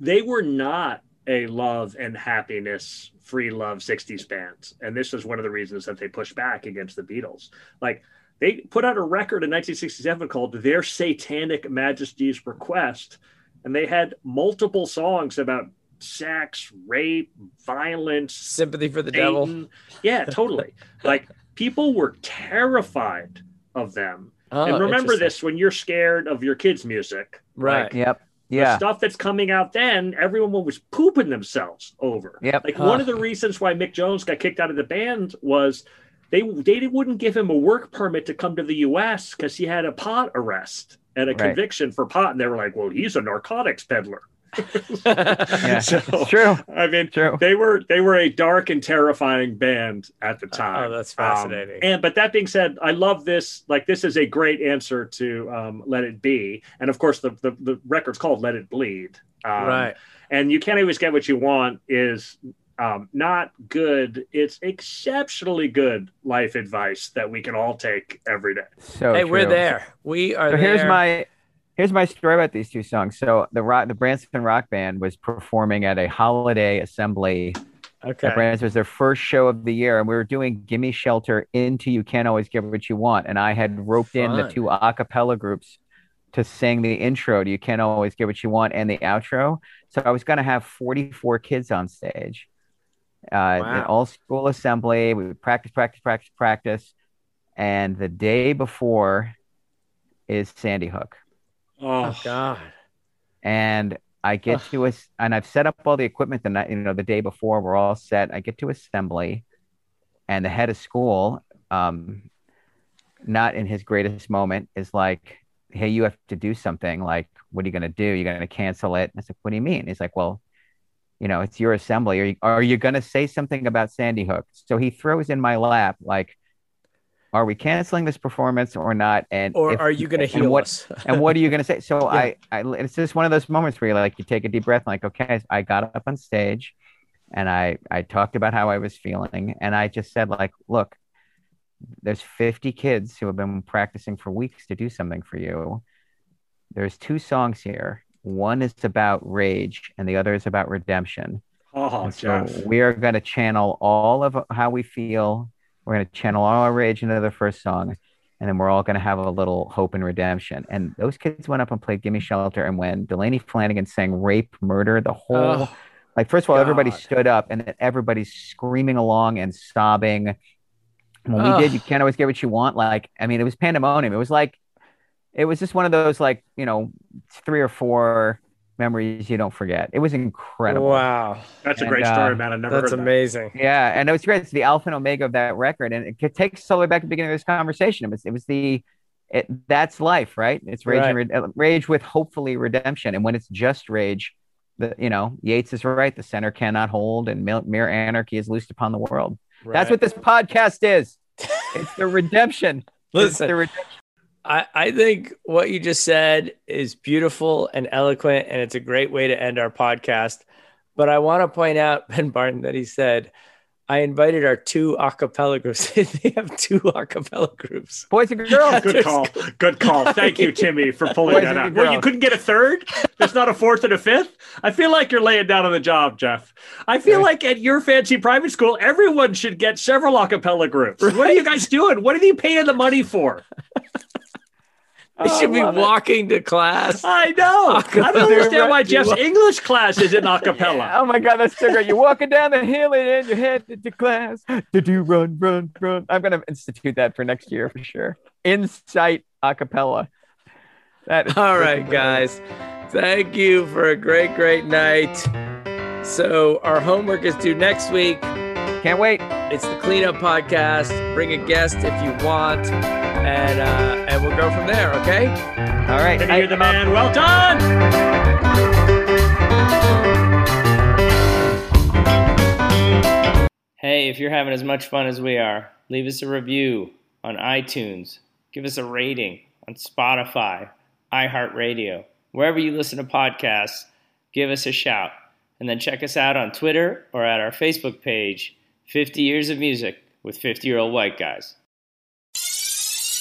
they were not a love and happiness free love 60s band and this was one of the reasons that they pushed back against the beatles. Like they put out a record in 1967 called their satanic majesties request. And they had multiple songs about sex rape violence sympathy for the devil. Yeah totally. Like people were terrified of them. Oh, and remember this when you're scared of your kids music right? like, Yep. The Yeah. stuff that's coming out then, everyone was pooping themselves over. Yep. Like Huh. one of the reasons why Mick Jones got kicked out of the band was they they wouldn't give him a work permit to come to the U.S. because he had a pot arrest and a Right. conviction for pot, and they were like, "Well, he's a narcotics peddler." Yeah. So, true. I mean, True. they were they were a dark and terrifying band at the time. Oh, that's Um, fascinating. and but that being said, I love this. Like this is a great answer to um, "Let It Be," and of course the the, the record's called "Let It Bleed." Um, right. And you can't always get what you want is um, not good. It's exceptionally good life advice that we can all take every day. So Oh, hey, we're there. We are So there. here's my here's my story about these two songs. So the rock the Branson Rock Band was performing at a holiday assembly. okay. At Branson it was their first show of the year, and we were doing "Gimme Shelter" into "You Can't Always Get What You Want," and I had roped in the two a cappella groups to sing the intro to "You Can't Always Get What You Want" and the outro. So I was going to have 44 kids on stage. Uh, an Wow. all school assembly. We would practice, practice, practice, practice. And the day before is Sandy Hook. Oh, Oh God. And I get Ugh. to us, and I've set up all the equipment the night, you know, the day before. We're all set. I get to assembly, and the head of school, um, not in his greatest moment, is like, "Hey, you have to do something. Like, what are you going to do? You're going to cancel it?" And I said, like, "What do you mean?" He's like, "Well, you know, it's your assembly. Are you, are you going to say something about Sandy Hook?" So he throws in my lap, like, "Are we canceling this performance or not?" And Or if- are you going to and heal what, us? and what are you going to say? So Yeah. I, I, it's just one of those moments where you like you take a deep breath, and like, okay, I got up on stage, and I, I talked about how I was feeling, and I just said like, look, there's 50 kids who have been practicing for weeks to do something for you. There's two songs here. One is about rage, and the other is about redemption. oh, And so Jeff. we are going to channel all of how we feel. We're going to channel all our rage into the first song, and then we're all going to have a little hope and redemption. And those kids went up and played "Gimme Shelter," and when Delaney Flanagan sang "Rape, Murder," the whole Oh, like first of all, everybody stood up, and then everybody's screaming along and sobbing. When we did, you can't always get what you want. Like, I mean, it was pandemonium. It was like, it was just one of those like you know, three or four memories you don't forget. It was incredible. wow. That's a And, great uh, story, man. I never That's heard that. amazing. Yeah, and it was great. It's the alpha and omega of that record, and it could- takes us all the way back to the beginning of this conversation. It was, it was the, it, that's life, right? It's rage, Right. red- uh, rage with hopefully redemption. And when it's just rage, the you know Yeats is right. The center cannot hold, and mil- mere anarchy is loosed upon the world. That's what this podcast is. it's the redemption. It's Listen, the redemption. I, I think what you just said is beautiful and eloquent, and it's a great way to end our podcast. But I want to point out, Ben Barton, that he said, I invited our two a cappella groups. they have two a cappella groups. Boys and girls. Good call. Good call. Thank you, Timmy, for pulling Boys that out. Well, you couldn't get a third? There's not a fourth and a fifth? I feel like you're laying down on the job, Jeff. I feel like at your fancy private school, everyone should get several a cappella groups. What are you guys doing? What are they paying the money for? They oh, should be walking to class. I know. I don't understand why Jeff's English class is in a cappella. Oh my God, that's so great. You're walking down the hill and then you're headed to class. To do run, run, run. I'm going to institute that for next year for sure. Insight a cappella. That is All right, guys. Thank you for a great, great night. So our homework is due next week. Can't wait. It's the cleanup podcast. Bring a guest if you want, and uh, and we'll go from there. Okay. All right. Timmy, you're the man. Well done. Hey, if you're having as much fun as we are, leave us a review on iTunes. Give us a rating on Spotify, iHeartRadio, wherever you listen to podcasts. Give us a shout. And then check us out on Twitter or at our Facebook page, 50 Years of Music with 50 Year Old White Guys.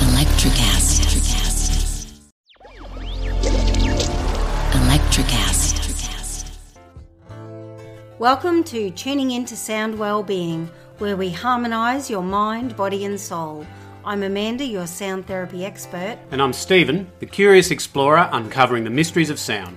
Electrocast. Electrocast. Welcome to Tuning Into Sound Wellbeing, where we harmonise your mind, body, and soul. I'm Amanda, your sound therapy expert. And I'm Stephen, the curious explorer uncovering the mysteries of sound.